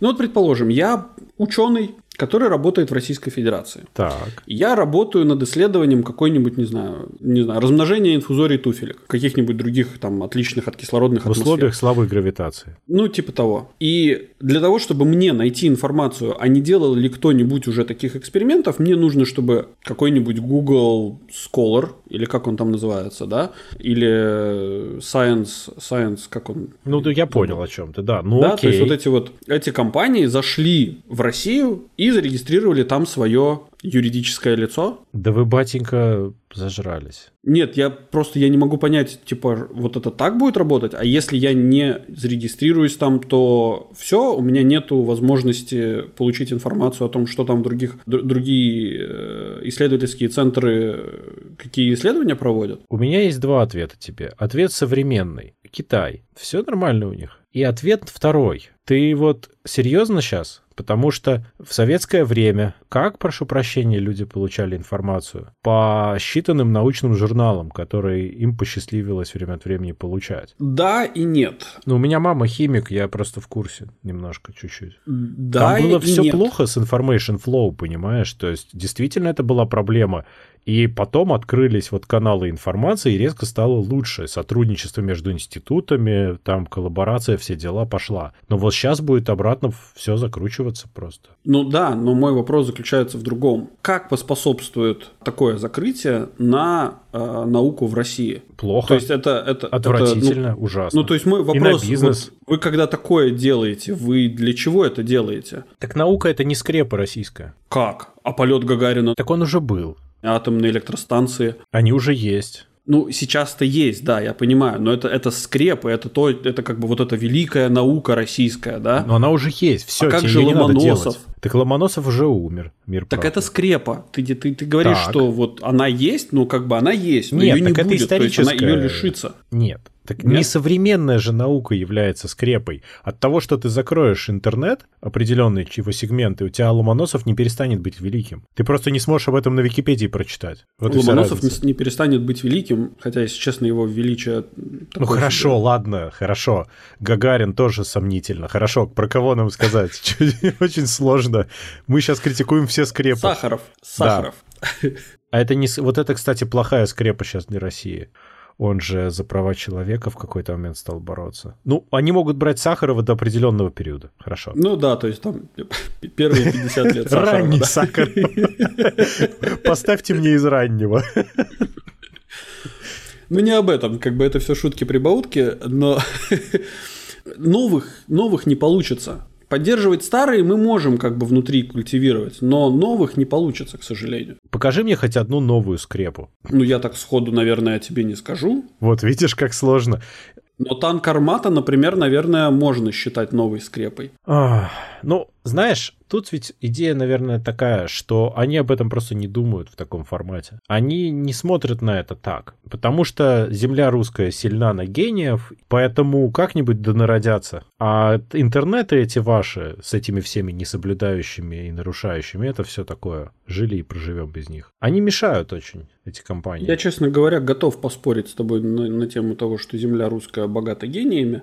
Ну вот, предположим, я ученый, который работает в Российской Федерации. Так. Я работаю над исследованием какой-нибудь, не знаю, не знаю, размножения инфузорий туфелек, каких-нибудь других там отличных от кислородных В атмосфер. условиях слабой гравитации. Ну, типа того. И для того, чтобы мне найти информацию, а не делал ли кто-нибудь уже таких экспериментов, мне нужно, чтобы какой-нибудь Google Scholar, или как он там называется, да, или Science, Science, как он? Ну, я понял о чем ты, да. Ну, да, окей. то есть вот эти вот эти компании зашли в Россию и зарегистрировали там свое юридическое лицо. Да вы, батенька, зажрались. Нет, я просто я не могу понять, типа, вот это так будет работать, а если я не зарегистрируюсь там, то все, у меня нету возможности получить информацию о том, что там других, д- другие э, исследовательские центры, э, какие исследования проводят. У меня есть два ответа тебе. Ответ современный. Китай. Все нормально у них. И ответ второй. Ты вот серьезно сейчас? Потому что в советское время, как, прошу прощения, люди получали информацию? По считанным научным журналам, которые им посчастливилось время от времени получать. Да и нет. Ну, у меня мама химик, я просто в курсе немножко, чуть-чуть. Да Там было и все нет. плохо с information flow, понимаешь? То есть действительно это была проблема. И потом открылись вот каналы информации, и резко стало лучше. Сотрудничество между институтами, там коллаборация, все дела пошла. Но вот сейчас будет обратно все закручиваться просто. Ну да, но мой вопрос заключается в другом. Как поспособствует такое закрытие на э, науку в России? Плохо, То есть это... это это, ну, отвратительно, ужасно. Ну, то есть мой И вопрос, на бизнес. вот вы когда такое делаете, вы для чего это делаете? Так наука это не скрепа российская. Как? А полет Гагарина, Так он уже был. Атомные электростанции? Они уже есть. Ну, сейчас-то есть, да, я понимаю, но это, это скрепы, это то, это как бы вот эта великая наука российская, да? Но она уже есть. Все, А как же Ломоносов? Так Ломоносов уже умер. Мир Так праху. это скрепа. Ты, ты, ты говоришь, Так. что вот она есть, ну как бы она есть, но Нет, ее не это будет, то есть она ее историческая- лишится. Нет. Так Нет? не современная же наука является скрепой. От того, что ты закроешь интернет, определенные его сегменты, у тебя Ломоносов не перестанет быть великим. Ты просто не сможешь об этом на Википедии прочитать. Вот Ломоносов не, не перестанет быть великим, хотя, если честно, его величие... Ну хорошо, себе. ладно, хорошо. Гагарин тоже сомнительно. Хорошо, про кого нам сказать? *laughs* Очень сложно. Мы сейчас критикуем все скрепы. Сахаров. Сахаров. А это не... Вот это, кстати, плохая скрепа сейчас для России. Он же за права человека в какой-то момент стал бороться. Ну, они могут брать Сахарова до определенного периода. Хорошо. Ну да, то есть там первые 50 лет Сахарова. Ранний. Сахар. Поставьте мне из раннего. Ну не об этом, как бы это все шутки-прибаутки, но *laughs* новых, новых не получится. Поддерживать старые мы можем как бы внутри культивировать, но новых не получится, к сожалению. Покажи мне хоть одну новую скрепу. Ну я так сходу, наверное, тебе не скажу. Вот видишь, как сложно. Но танк Армата, например, наверное, можно считать новой скрепой. Ах, Ну, знаешь, тут ведь идея, наверное, такая, что они об этом просто не думают в таком формате. Они не смотрят на это так, потому что земля русская сильна на гениев, поэтому как-нибудь да народятся. А интернеты эти ваши, с этими всеми несоблюдающими и нарушающими, это все такое. Жили и проживем без них. Они мешают очень, эти компании. Я, честно говоря, готов поспорить с тобой на, на тему того, что земля русская богата гениями.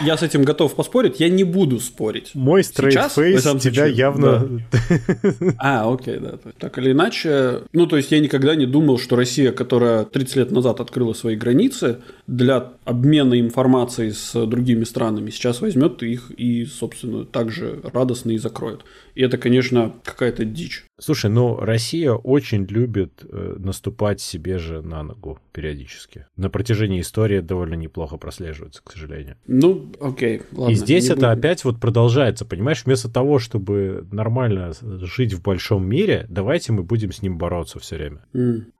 Я с этим готов поспорить, я не буду спорить. Мой straight face тебя явно... *laughs* А, окей, да. Так или иначе, ну, то есть я никогда не думал, что Россия, которая 30 лет назад открыла свои границы для обмена информацией с другими странами, сейчас возьмет их и, собственно, также радостно и закроет. И это, конечно, какая-то дичь. Слушай, ну Россия очень любит э, наступать себе же на ногу периодически. На протяжении истории довольно неплохо прослеживается, к сожалению. Ну, окей, ладно. И здесь это будем. опять вот продолжается, понимаешь? Вместо того, чтобы нормально жить в большом мире, давайте мы будем с ним бороться все время. М.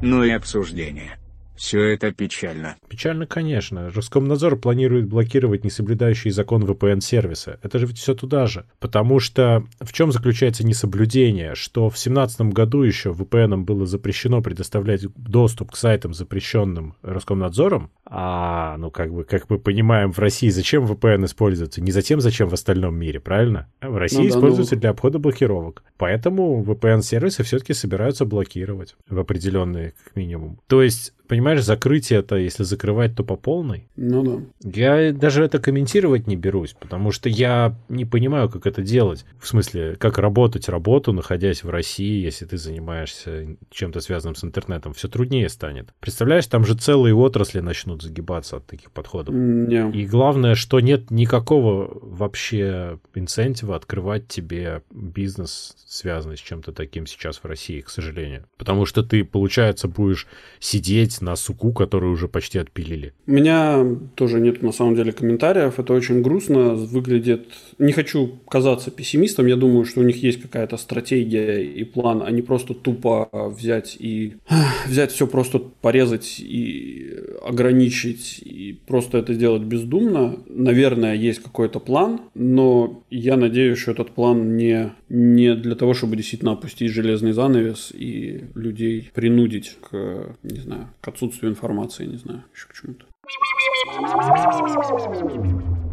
Ну и обсуждение. Все это печально. Печально, конечно. Роскомнадзор планирует блокировать несоблюдающие закон VPN-сервисы. Это же ведь все туда же. Потому что в чем заключается несоблюдение? Что в 2017 году еще VPN было запрещено предоставлять доступ к сайтам, запрещенным Роскомнадзором, А, ну как бы, как мы понимаем, в России зачем VPN используется? Не затем, зачем в остальном мире, правильно? В России ну, да, используется ну... для обхода блокировок. Поэтому VPN-сервисы все-таки собираются блокировать в определенные, как минимум. То есть понимаешь, закрытие это, если закрывать, то по полной. Ну да. Я даже это комментировать не берусь, потому что я не понимаю, как это делать. В смысле, как работать работу, находясь в России, если ты занимаешься чем-то связанным с интернетом. Все труднее станет. Представляешь, там же целые отрасли начнут загибаться от таких подходов. Yeah. И главное, что нет никакого вообще инцентива открывать тебе бизнес, связанный с чем-то таким сейчас в России, к сожалению. Потому что ты, получается, будешь сидеть смотреть на суку, которую уже почти отпилили. У меня тоже нет на самом деле комментариев. Это очень грустно выглядит. Не хочу казаться пессимистом. Я думаю, что у них есть какая-то стратегия и план, а не просто тупо взять и *sighs* взять все просто порезать и ограничить и просто это сделать бездумно. Наверное, есть какой-то план, но я надеюсь, что этот план не, не для того, чтобы действительно опустить железный занавес и людей принудить к, не знаю, к отсутствию информации, не знаю, еще к чему-то.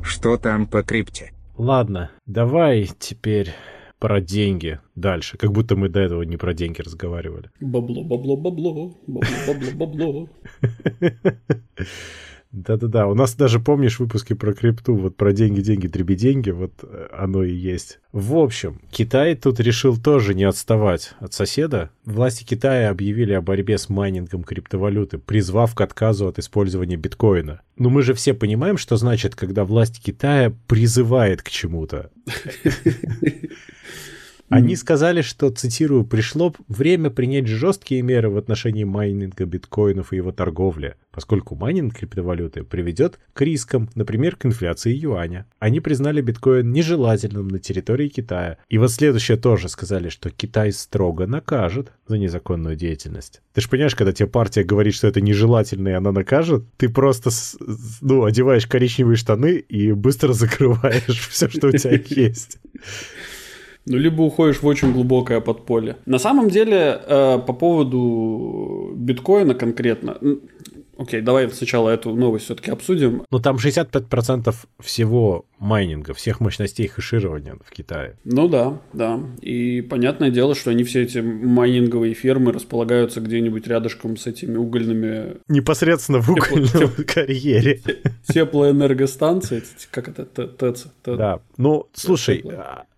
Что там по крипте? Ладно, давай теперь про деньги дальше, как будто мы до этого не про деньги разговаривали. Бабло, бабло, бабло, бабло, бабло, бабло. *laughs* Да-да-да, у нас даже, помнишь, выпуски про крипту, вот про деньги, деньги, дреби деньги, вот э, оно и есть. В общем, Китай тут решил тоже не отставать от соседа. Власти Китая объявили о борьбе с майнингом криптовалюты, призвав к отказу от использования биткоина. Но мы же все понимаем, что значит, когда власть Китая призывает к чему-то. *laughs* Они сказали, что, цитирую, пришло время принять жесткие меры в отношении майнинга биткоинов и его торговли, поскольку майнинг криптовалюты приведет к рискам, например, к инфляции юаня. Они признали биткоин нежелательным на территории Китая. И вот следующее тоже сказали, что Китай строго накажет за незаконную деятельность. Ты же понимаешь, когда тебе партия говорит, что это нежелательно, и она накажет, ты просто ну, одеваешь коричневые штаны и быстро закрываешь *laughs* все, что у тебя есть. Ну, либо уходишь в очень глубокое подполье. На самом деле, э, по поводу биткоина конкретно, Окей, давай сначала эту новость все-таки обсудим. Ну, там 65% всего майнинга, всех мощностей хеширования в Китае. Ну да, да. И понятное дело, что они все эти майнинговые фермы располагаются где-нибудь рядышком с этими угольными... Непосредственно в угольном Тепло... карьере. Теплоэнергостанции, как это, ТЭЦ. Да, ну, слушай,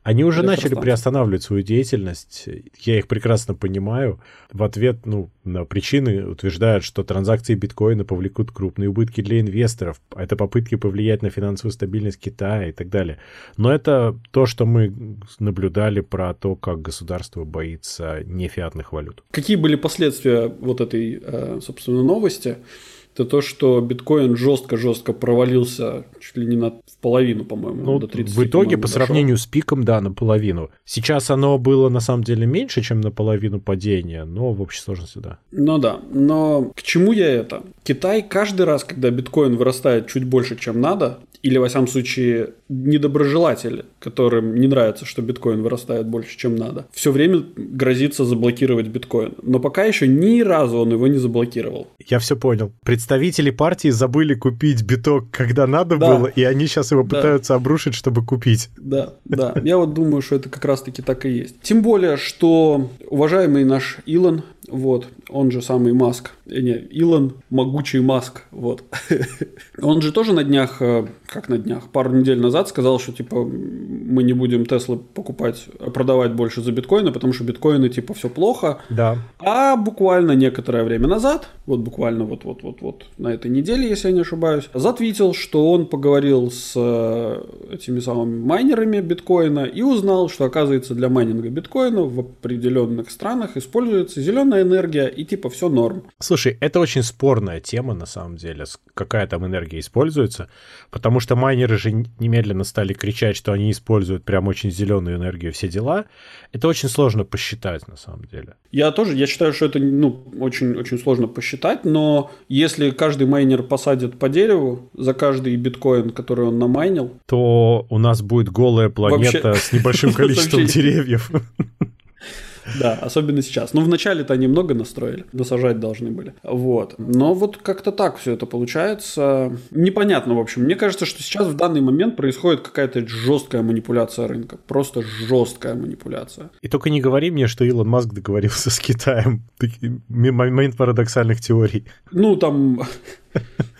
они уже начали приостанавливать свою деятельность. Я их прекрасно понимаю. В ответ ну, на причины утверждают, что транзакции биткоина повлекут крупные убытки для инвесторов. Это попытки повлиять на финансовую стабильность Китая и так далее. Но это то, что мы наблюдали про то, как государство боится нефиатных валют. Какие были последствия вот этой, э, собственно, новости? это то, что биткоин жестко-жестко провалился чуть ли не на половину, по-моему, ну, до 30. В итоге, по сравнению с пиком, да, наполовину. Сейчас оно было на самом деле меньше, чем наполовину падения, но в общей сложности, да. Ну да, но к чему я это? Китай каждый раз, когда биткоин вырастает чуть больше, чем надо, или, во всяком случае, недоброжелатели, которым не нравится, что биткоин вырастает больше, чем надо, все время грозится заблокировать биткоин. Но пока еще ни разу он его не заблокировал. Я все понял. Представители партии забыли купить биток, когда надо да. было, и они сейчас его да. пытаются обрушить, чтобы купить. Да, да. Я вот думаю, что это как раз-таки так и есть. Тем более, что уважаемый наш Илон, вот, он же самый Маск, э, не, Илон, могучий Маск, вот. *laughs* он же тоже на днях, э, как на днях, пару недель назад сказал, что, типа, мы не будем Теслы покупать, э, продавать больше за биткоины, потому что биткоины, типа, все плохо. Да. А буквально некоторое время назад, вот буквально вот-вот-вот-вот на этой неделе, если я не ошибаюсь, затвитил, что он поговорил с этими самыми майнерами биткоина и узнал, что, оказывается, для майнинга биткоина в определенных странах используется зеленая зеленая энергия, и типа все норм. Слушай, это очень спорная тема на самом деле, какая там энергия используется, потому что майнеры же немедленно стали кричать, что они используют прям очень зеленую энергию, все дела. Это очень сложно посчитать на самом деле. Я тоже, я считаю, что это ну, очень, очень сложно посчитать, но если каждый майнер посадит по дереву за каждый биткоин, который он намайнил, то у нас будет голая планета Вообще... с небольшим *laughs* количеством деревьев. Да, особенно сейчас. Ну, вначале-то они много настроили, досажать должны были. Вот. Но вот как-то так все это получается. Непонятно, в общем. Мне кажется, что сейчас в данный момент происходит какая-то жесткая манипуляция рынка. Просто жесткая манипуляция. И только не говори мне, что Илон Маск договорился с Китаем. Момент парадоксальных теорий. Ну, там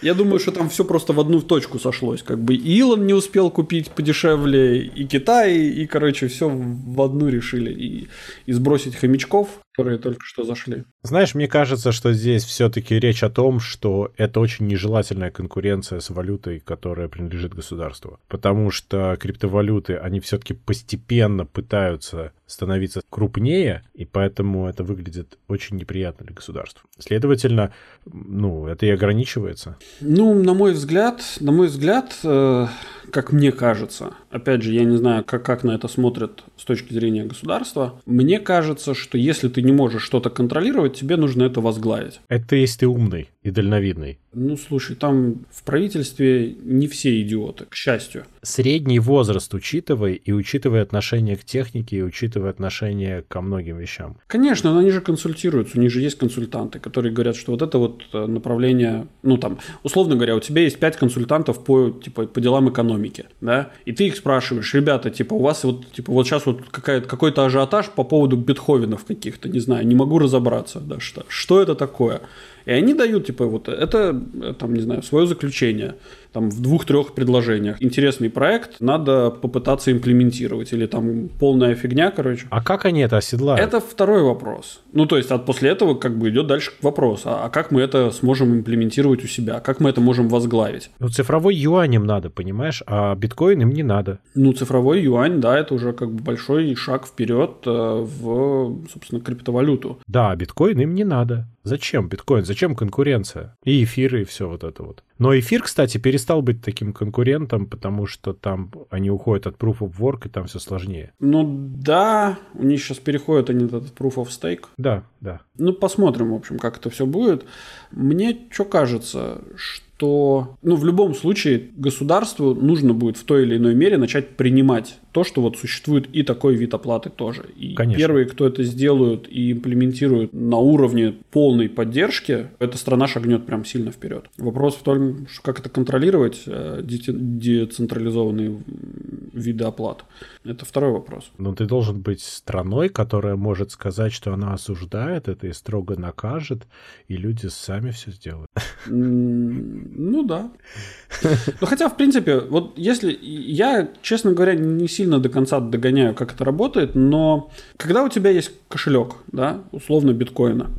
я думаю, что там все просто в одну точку сошлось. Как бы и Илон не успел купить подешевле, и Китай, и, короче, все в одну решили. И, и сбросить хомячков, которые только что зашли. Знаешь, мне кажется, что здесь все-таки речь о том, что это очень нежелательная конкуренция с валютой, которая принадлежит государству. Потому что криптовалюты, они все-таки постепенно пытаются становиться крупнее, и поэтому это выглядит очень неприятно для государства. Следовательно, ну, это и ограничивается. Ну, на мой взгляд, на мой взгляд, э, как мне кажется, опять же, я не знаю, как, как на это смотрят с точки зрения государства, мне кажется, что если ты не можешь что-то контролировать, тебе нужно это возглавить. Это если ты умный и дальновидный. Ну, слушай, там в правительстве не все идиоты, к счастью. Средний возраст учитывай, и учитывая отношение к технике, и учитывая отношение ко многим вещам. Конечно, но они же консультируются, у них же есть консультанты, которые говорят, что вот это вот э, направление, ну там, условно говоря, у тебя есть пять консультантов по, типа, по делам экономики, да, и ты их спрашиваешь, ребята, типа, у вас вот, типа, вот сейчас вот какой-то ажиотаж по поводу бетховенов каких-то, не знаю, не могу разобраться, да, что, что это такое? И они дают, типа, вот это, там, не знаю, свое заключение там в двух-трех предложениях. Интересный проект, надо попытаться имплементировать. Или там полная фигня, короче. А как они это оседлают? Это второй вопрос. Ну, то есть, от после этого как бы идет дальше вопрос. А, а как мы это сможем имплементировать у себя? Как мы это можем возглавить? Ну, цифровой юань им надо, понимаешь? А биткоин им не надо. Ну, цифровой юань, да, это уже как бы большой шаг вперед э, в, собственно, криптовалюту. Да, биткоин им не надо. Зачем биткоин? Зачем конкуренция? И эфиры, и все вот это вот. Но эфир, кстати, перестал быть таким конкурентом, потому что там они уходят от Proof of Work, и там все сложнее. Ну да, у них сейчас переходят они этот Proof of Stake. Да, да. Ну посмотрим, в общем, как это все будет. Мне что кажется, что то, ну, в любом случае государству нужно будет в той или иной мере начать принимать то, что вот существует и такой вид оплаты тоже. И Конечно. первые, кто это сделают и имплементируют на уровне полной поддержки, эта страна шагнет прям сильно вперед. Вопрос в том, как это контролировать, э, децентрализованные виды оплат. Это второй вопрос. Но ты должен быть страной, которая может сказать, что она осуждает это и строго накажет, и люди сами все сделают. Ну да. Ну хотя, в принципе, вот если... Я, честно говоря, не сильно до конца догоняю, как это работает, но когда у тебя есть кошелек, да, условно биткоина,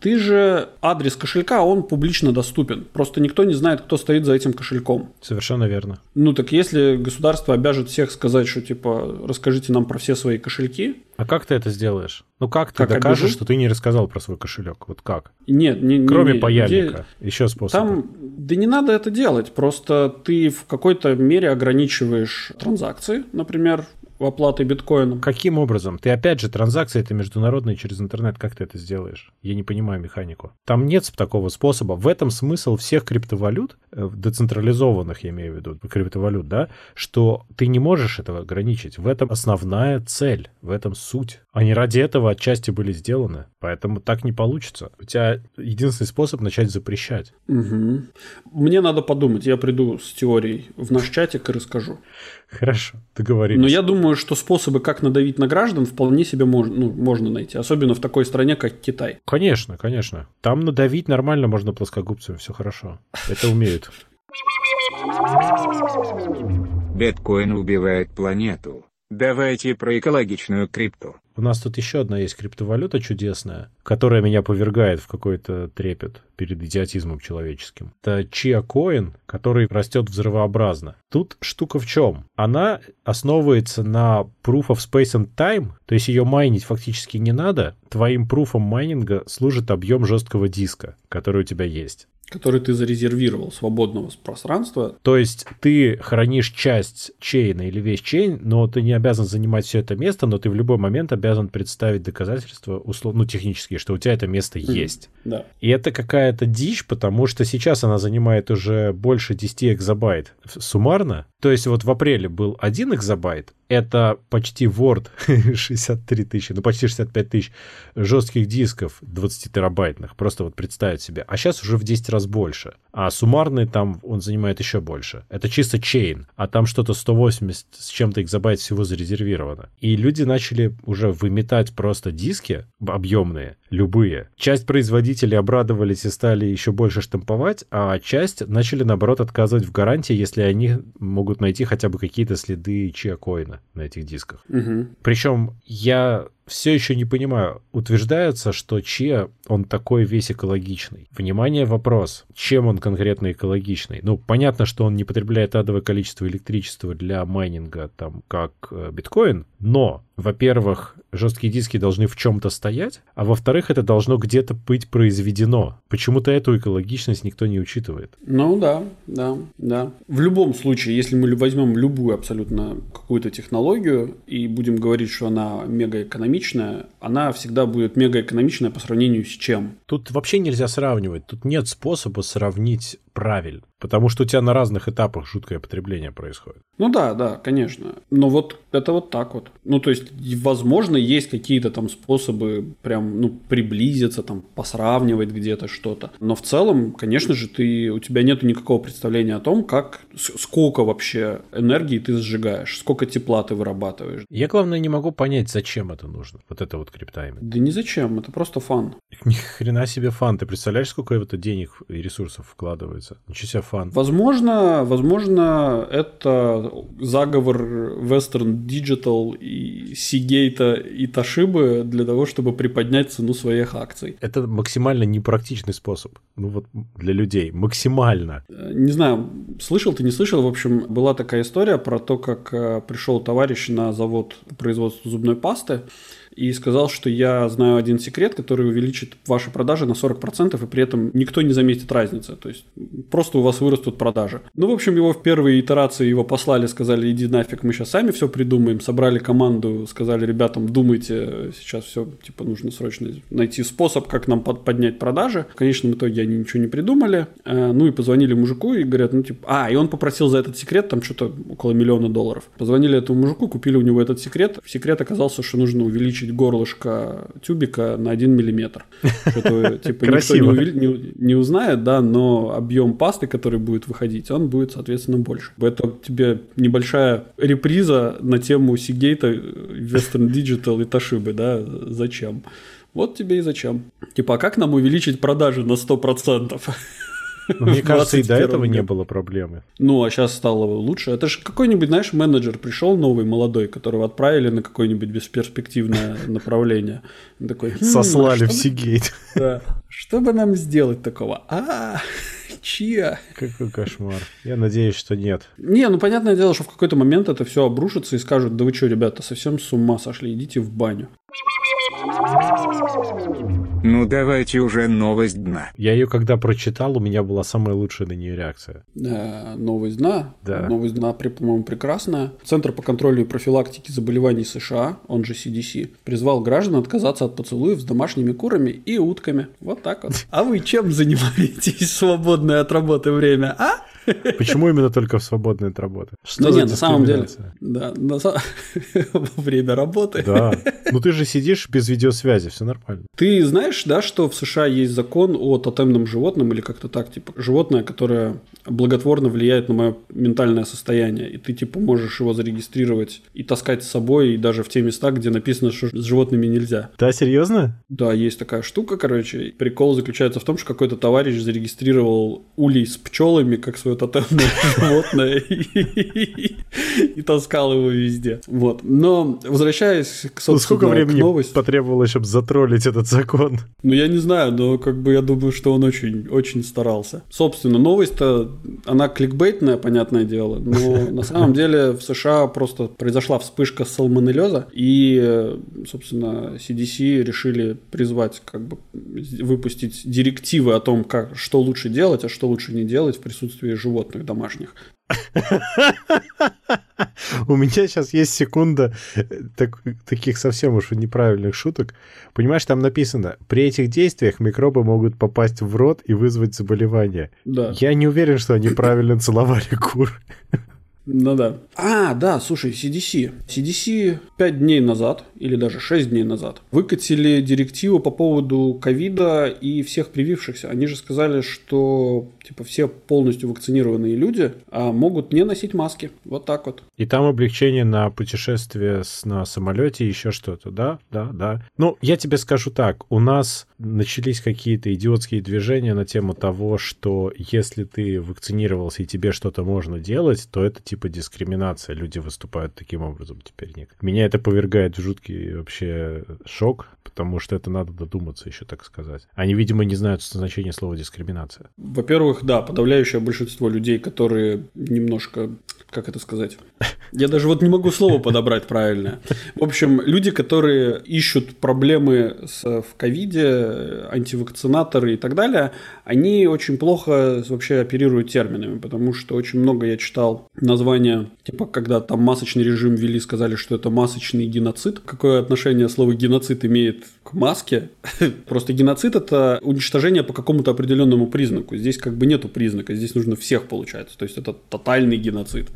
ты же адрес кошелька, он публично доступен. Просто никто не знает, кто стоит за этим кошельком. Совершенно верно. Ну так если государство обяжет всех сказать, что типа расскажите нам про все свои кошельки. А как ты это сделаешь? Ну как ты как докажешь, обяжу? что ты не рассказал про свой кошелек? Вот как? Нет, не, Кроме не, паяльника. Где... Еще способ. Там, да не надо это делать. Просто ты в какой-то мере ограничиваешь транзакции, например, в оплаты биткоином. Каким образом? Ты опять же, транзакции это международные через интернет. Как ты это сделаешь? Я не понимаю механику. Там нет такого способа. В этом смысл всех криптовалют, э, децентрализованных, я имею в виду, криптовалют, да, что ты не можешь этого ограничить. В этом основная цель, в этом суть. Они ради этого отчасти были сделаны. Поэтому так не получится. У тебя единственный способ начать запрещать. Угу. Мне надо подумать. Я приду с теорией в наш чатик и расскажу. Хорошо, договорились. Но я думаю, что способы, как надавить на граждан, вполне себе можно, ну, можно найти. Особенно в такой стране, как Китай. Конечно, конечно. Там надавить нормально можно плоскогубцами, все хорошо. Это умеют. Биткоин убивает планету. Давайте про экологичную крипту. У нас тут еще одна есть криптовалюта чудесная, которая меня повергает в какой-то трепет перед идиотизмом человеческим. Это Chia Coin, который растет взрывообразно. Тут штука в чем? Она основывается на Proof of Space and Time, то есть ее майнить фактически не надо. Твоим пруфом майнинга служит объем жесткого диска, который у тебя есть который ты зарезервировал свободного пространства. То есть ты хранишь часть чейна или весь чейн, но ты не обязан занимать все это место, но ты в любой момент обязан представить доказательства, условно, ну, технические, что у тебя это место mm-hmm. есть. Да. И это какая-то дичь, потому что сейчас она занимает уже больше 10 экзобайт суммарно, То есть вот в апреле был 1 экзобайт, это почти Word *laughs* 63 тысячи, ну почти 65 тысяч жестких дисков 20 терабайтных, просто вот представить себе. А сейчас уже в 10 раз больше. А суммарный там он занимает еще больше. Это чисто чейн, а там что-то 180 с чем-то экзобайт всего зарезервировано. И люди начали уже выметать просто диски объемные, любые. Часть производителей обрадовались и стали еще больше штамповать, а часть начали, наоборот, отказывать в гарантии, если они могут найти хотя бы какие-то следы чиакоина на этих дисках. Угу. Причем я все еще не понимаю. Утверждается, что Че, он такой весь экологичный. Внимание, вопрос. Чем он конкретно экологичный? Ну, понятно, что он не потребляет адовое количество электричества для майнинга, там, как э, биткоин, но, во-первых, жесткие диски должны в чем-то стоять, а во-вторых, это должно где-то быть произведено. Почему-то эту экологичность никто не учитывает. Ну да, да, да. В любом случае, если мы возьмем любую абсолютно какую-то технологию и будем говорить, что она мега экономичная, экономичная, она всегда будет мегаэкономичная по сравнению с чем. Тут вообще нельзя сравнивать. Тут нет способа сравнить правильно. Потому что у тебя на разных этапах жуткое потребление происходит. Ну да, да, конечно. Но вот это вот так вот. Ну, то есть, возможно, есть какие-то там способы прям, ну, приблизиться, там, посравнивать где-то что-то. Но в целом, конечно же, ты, у тебя нет никакого представления о том, как, сколько вообще энергии ты сжигаешь, сколько тепла ты вырабатываешь. Я, главное, не могу понять, зачем это нужно, вот это вот криптайминг. Да не зачем, это просто фан. *laughs* Ни хрена себе фан. Ты представляешь, сколько это денег и ресурсов вкладывается? Ничего себе фан. Возможно, возможно, это заговор Western Digital и Seagate и Toshiba для того, чтобы приподнять цену своих акций. Это максимально непрактичный способ. Ну вот для людей. Максимально. Не знаю, слышал ты, не слышал. В общем, была такая история про то, как э, пришел товарищ на завод по производству зубной пасты и сказал, что я знаю один секрет, который увеличит ваши продажи на 40%, и при этом никто не заметит разницы. То есть просто у вас вырастут продажи. Ну, в общем, его в первой итерации его послали, сказали, иди нафиг, мы сейчас сами все придумаем. Собрали команду, сказали ребятам, думайте, сейчас все, типа, нужно срочно найти способ, как нам под, поднять продажи. В конечном итоге они ничего не придумали. Э, ну и позвонили мужику и говорят, ну, типа, а, и он попросил за этот секрет там что-то около миллиона долларов. Позвонили этому мужику, купили у него этот секрет. Секрет оказался, что нужно увеличить увеличить горлышко тюбика на 1 миллиметр. Что типа никто не, увели, не, не узнает, да, но объем пасты, который будет выходить, он будет, соответственно, больше. Это тебе небольшая реприза на тему Seagate, Western Digital и Toshiba, да, зачем? Вот тебе и зачем. Типа, а как нам увеличить продажи на 100%? Но мне кажется, и до этого не было проблемы. Ну, а сейчас стало лучше. Это же какой-нибудь, знаешь, менеджер пришел новый, молодой, которого отправили на какое-нибудь бесперспективное *laughs* направление. Такой, «Хм, Сослали в Сигейт. *laughs* Да. Что бы нам сделать такого? А, чья? Какой кошмар. Я надеюсь, что нет. Не, ну понятное дело, что в какой-то момент это все обрушится и скажут, да вы что, ребята, совсем с ума сошли, идите в баню. Ну давайте уже новость дна. Я ее когда прочитал, у меня была самая лучшая на нее реакция. Э, новость дна. Да. Новость дна, по-моему, прекрасная. Центр по контролю и профилактике заболеваний США, он же CDC, призвал граждан отказаться от поцелуев с домашними курами и утками. Вот так вот. А вы чем занимаетесь в свободное от работы время, а? *laughs* Почему именно только в свободное от работы? Что да нет, на самом деле, да, на, *laughs* во время работы. Да, *laughs* ну ты же сидишь без видеосвязи, все нормально. Ты знаешь, да, что в США есть закон о тотемном животном или как-то так, типа, животное, которое благотворно влияет на мое ментальное состояние, и ты, типа, можешь его зарегистрировать и таскать с собой, и даже в те места, где написано, что с животными нельзя. Да, серьезно? Да, есть такая штука, короче. Прикол заключается в том, что какой-то товарищ зарегистрировал улей с пчелами как свое тотемное *laughs* животное и таскал его везде. Вот. Но возвращаясь к, собственно, Сколько времени новости... потребовалось, чтобы затроллить этот закон? Ну, я не знаю, но как бы я думаю, что он очень, очень старался. Собственно, новость-то, она кликбейтная, понятное дело, но *laughs* на самом деле в США просто произошла вспышка салмонеллеза, и, собственно, CDC решили призвать, как бы, выпустить директивы о том, как, что лучше делать, а что лучше не делать в присутствии животных домашних. *laughs* У меня сейчас есть секунда э, так, таких совсем уж неправильных шуток. Понимаешь, там написано, при этих действиях микробы могут попасть в рот и вызвать заболевание. Да. Я не уверен, что они правильно целовали кур. *laughs* Ну да. А, да, слушай, CDC. CDC 5 дней назад, или даже 6 дней назад, выкатили директиву по поводу ковида и всех привившихся. Они же сказали, что типа все полностью вакцинированные люди а, могут не носить маски. Вот так вот. И там облегчение на путешествие с, на самолете, еще что-то, да? Да, да. Ну, я тебе скажу так, у нас начались какие-то идиотские движения на тему того, что если ты вакцинировался и тебе что-то можно делать, то это типа дискриминация. Люди выступают таким образом теперь. Меня это повергает в жуткий вообще шок, потому что это надо додуматься еще, так сказать. Они, видимо, не знают значения слова дискриминация. Во-первых, да, подавляющее большинство людей, которые немножко, как это сказать, я даже вот не могу слово подобрать правильное. В общем, люди, которые ищут проблемы с, в ковиде, антивакцинаторы и так далее, они очень плохо вообще оперируют терминами, потому что очень много я читал названия, типа, когда там масочный режим ввели, сказали, что это масочный геноцид. Какое отношение слово геноцид имеет к маске? *laughs* Просто геноцид – это уничтожение по какому-то определенному признаку. Здесь как бы нету признака, здесь нужно всех получается. То есть это тотальный геноцид.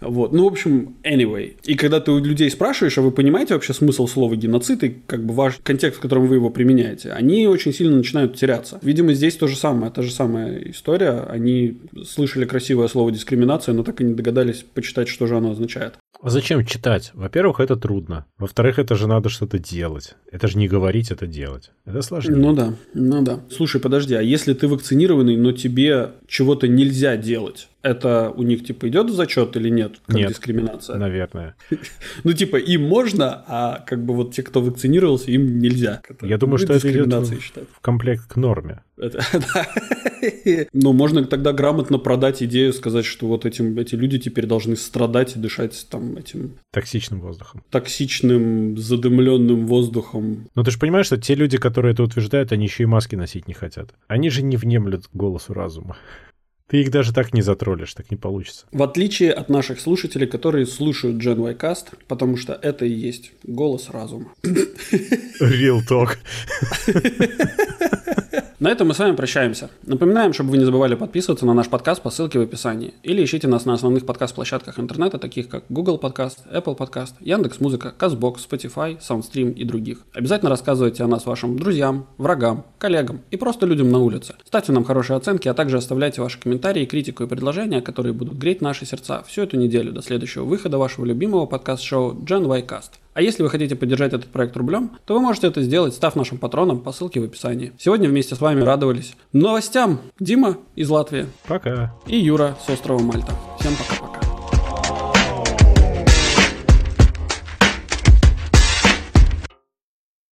Вот. Ну, в общем, anyway. И когда ты у людей спрашиваешь, а вы понимаете вообще смысл слова геноцид и как бы ваш контекст, в котором вы его применяете, они очень сильно начинают теряться. Видимо, здесь то же самое, та же самая история. Они слышали красивое слово дискриминация, но так и не догадались почитать, что же оно означает. А зачем читать? Во-первых, это трудно. Во-вторых, это же надо что-то делать. Это же не говорить, это делать. Это сложнее. Ну да, ну да. Слушай, подожди, а если ты вакцинированный, но тебе чего-то нельзя делать, это у них типа идет в зачет или нет? Как нет, дискриминация? Наверное. *laughs* Ну, типа, им можно, а как бы вот те, кто вакцинировался, им нельзя. Я думаю, что это идет в комплект к норме. *laughs* Ну, можно тогда грамотно продать идею, сказать, что вот этим, эти люди теперь должны страдать и дышать там этим... Токсичным воздухом. Токсичным, задымленным воздухом. Ну, ты же понимаешь, что те люди, которые это утверждают, они еще и маски носить не хотят. Они же не внемлют голосу разума. Ты их даже так не затроллишь, так не получится. В отличие от наших слушателей, которые слушают Gen Y Cast, потому что это и есть голос разума. Real talk. *laughs* На этом мы с вами прощаемся. Напоминаем, чтобы вы не забывали подписываться на наш подкаст по ссылке в описании. Или ищите нас на основных подкаст-площадках интернета, таких как Google Podcast, Apple Podcast, Яндекс.Музыка, Казбокс, Spotify, Soundstream и других. Обязательно рассказывайте о нас вашим друзьям, врагам, коллегам и просто людям на улице. Ставьте нам хорошие оценки, а также оставляйте ваши комментарии, критику и предложения, которые будут греть наши сердца всю эту неделю до следующего выхода вашего любимого подкаст-шоу Gen Y Cast. А если вы хотите поддержать этот проект рублем, то вы можете это сделать, став нашим патроном по ссылке в описании. Сегодня вместе с вами радовались новостям Дима из Латвии. Пока. И Юра с острова Мальта. Всем пока-пока.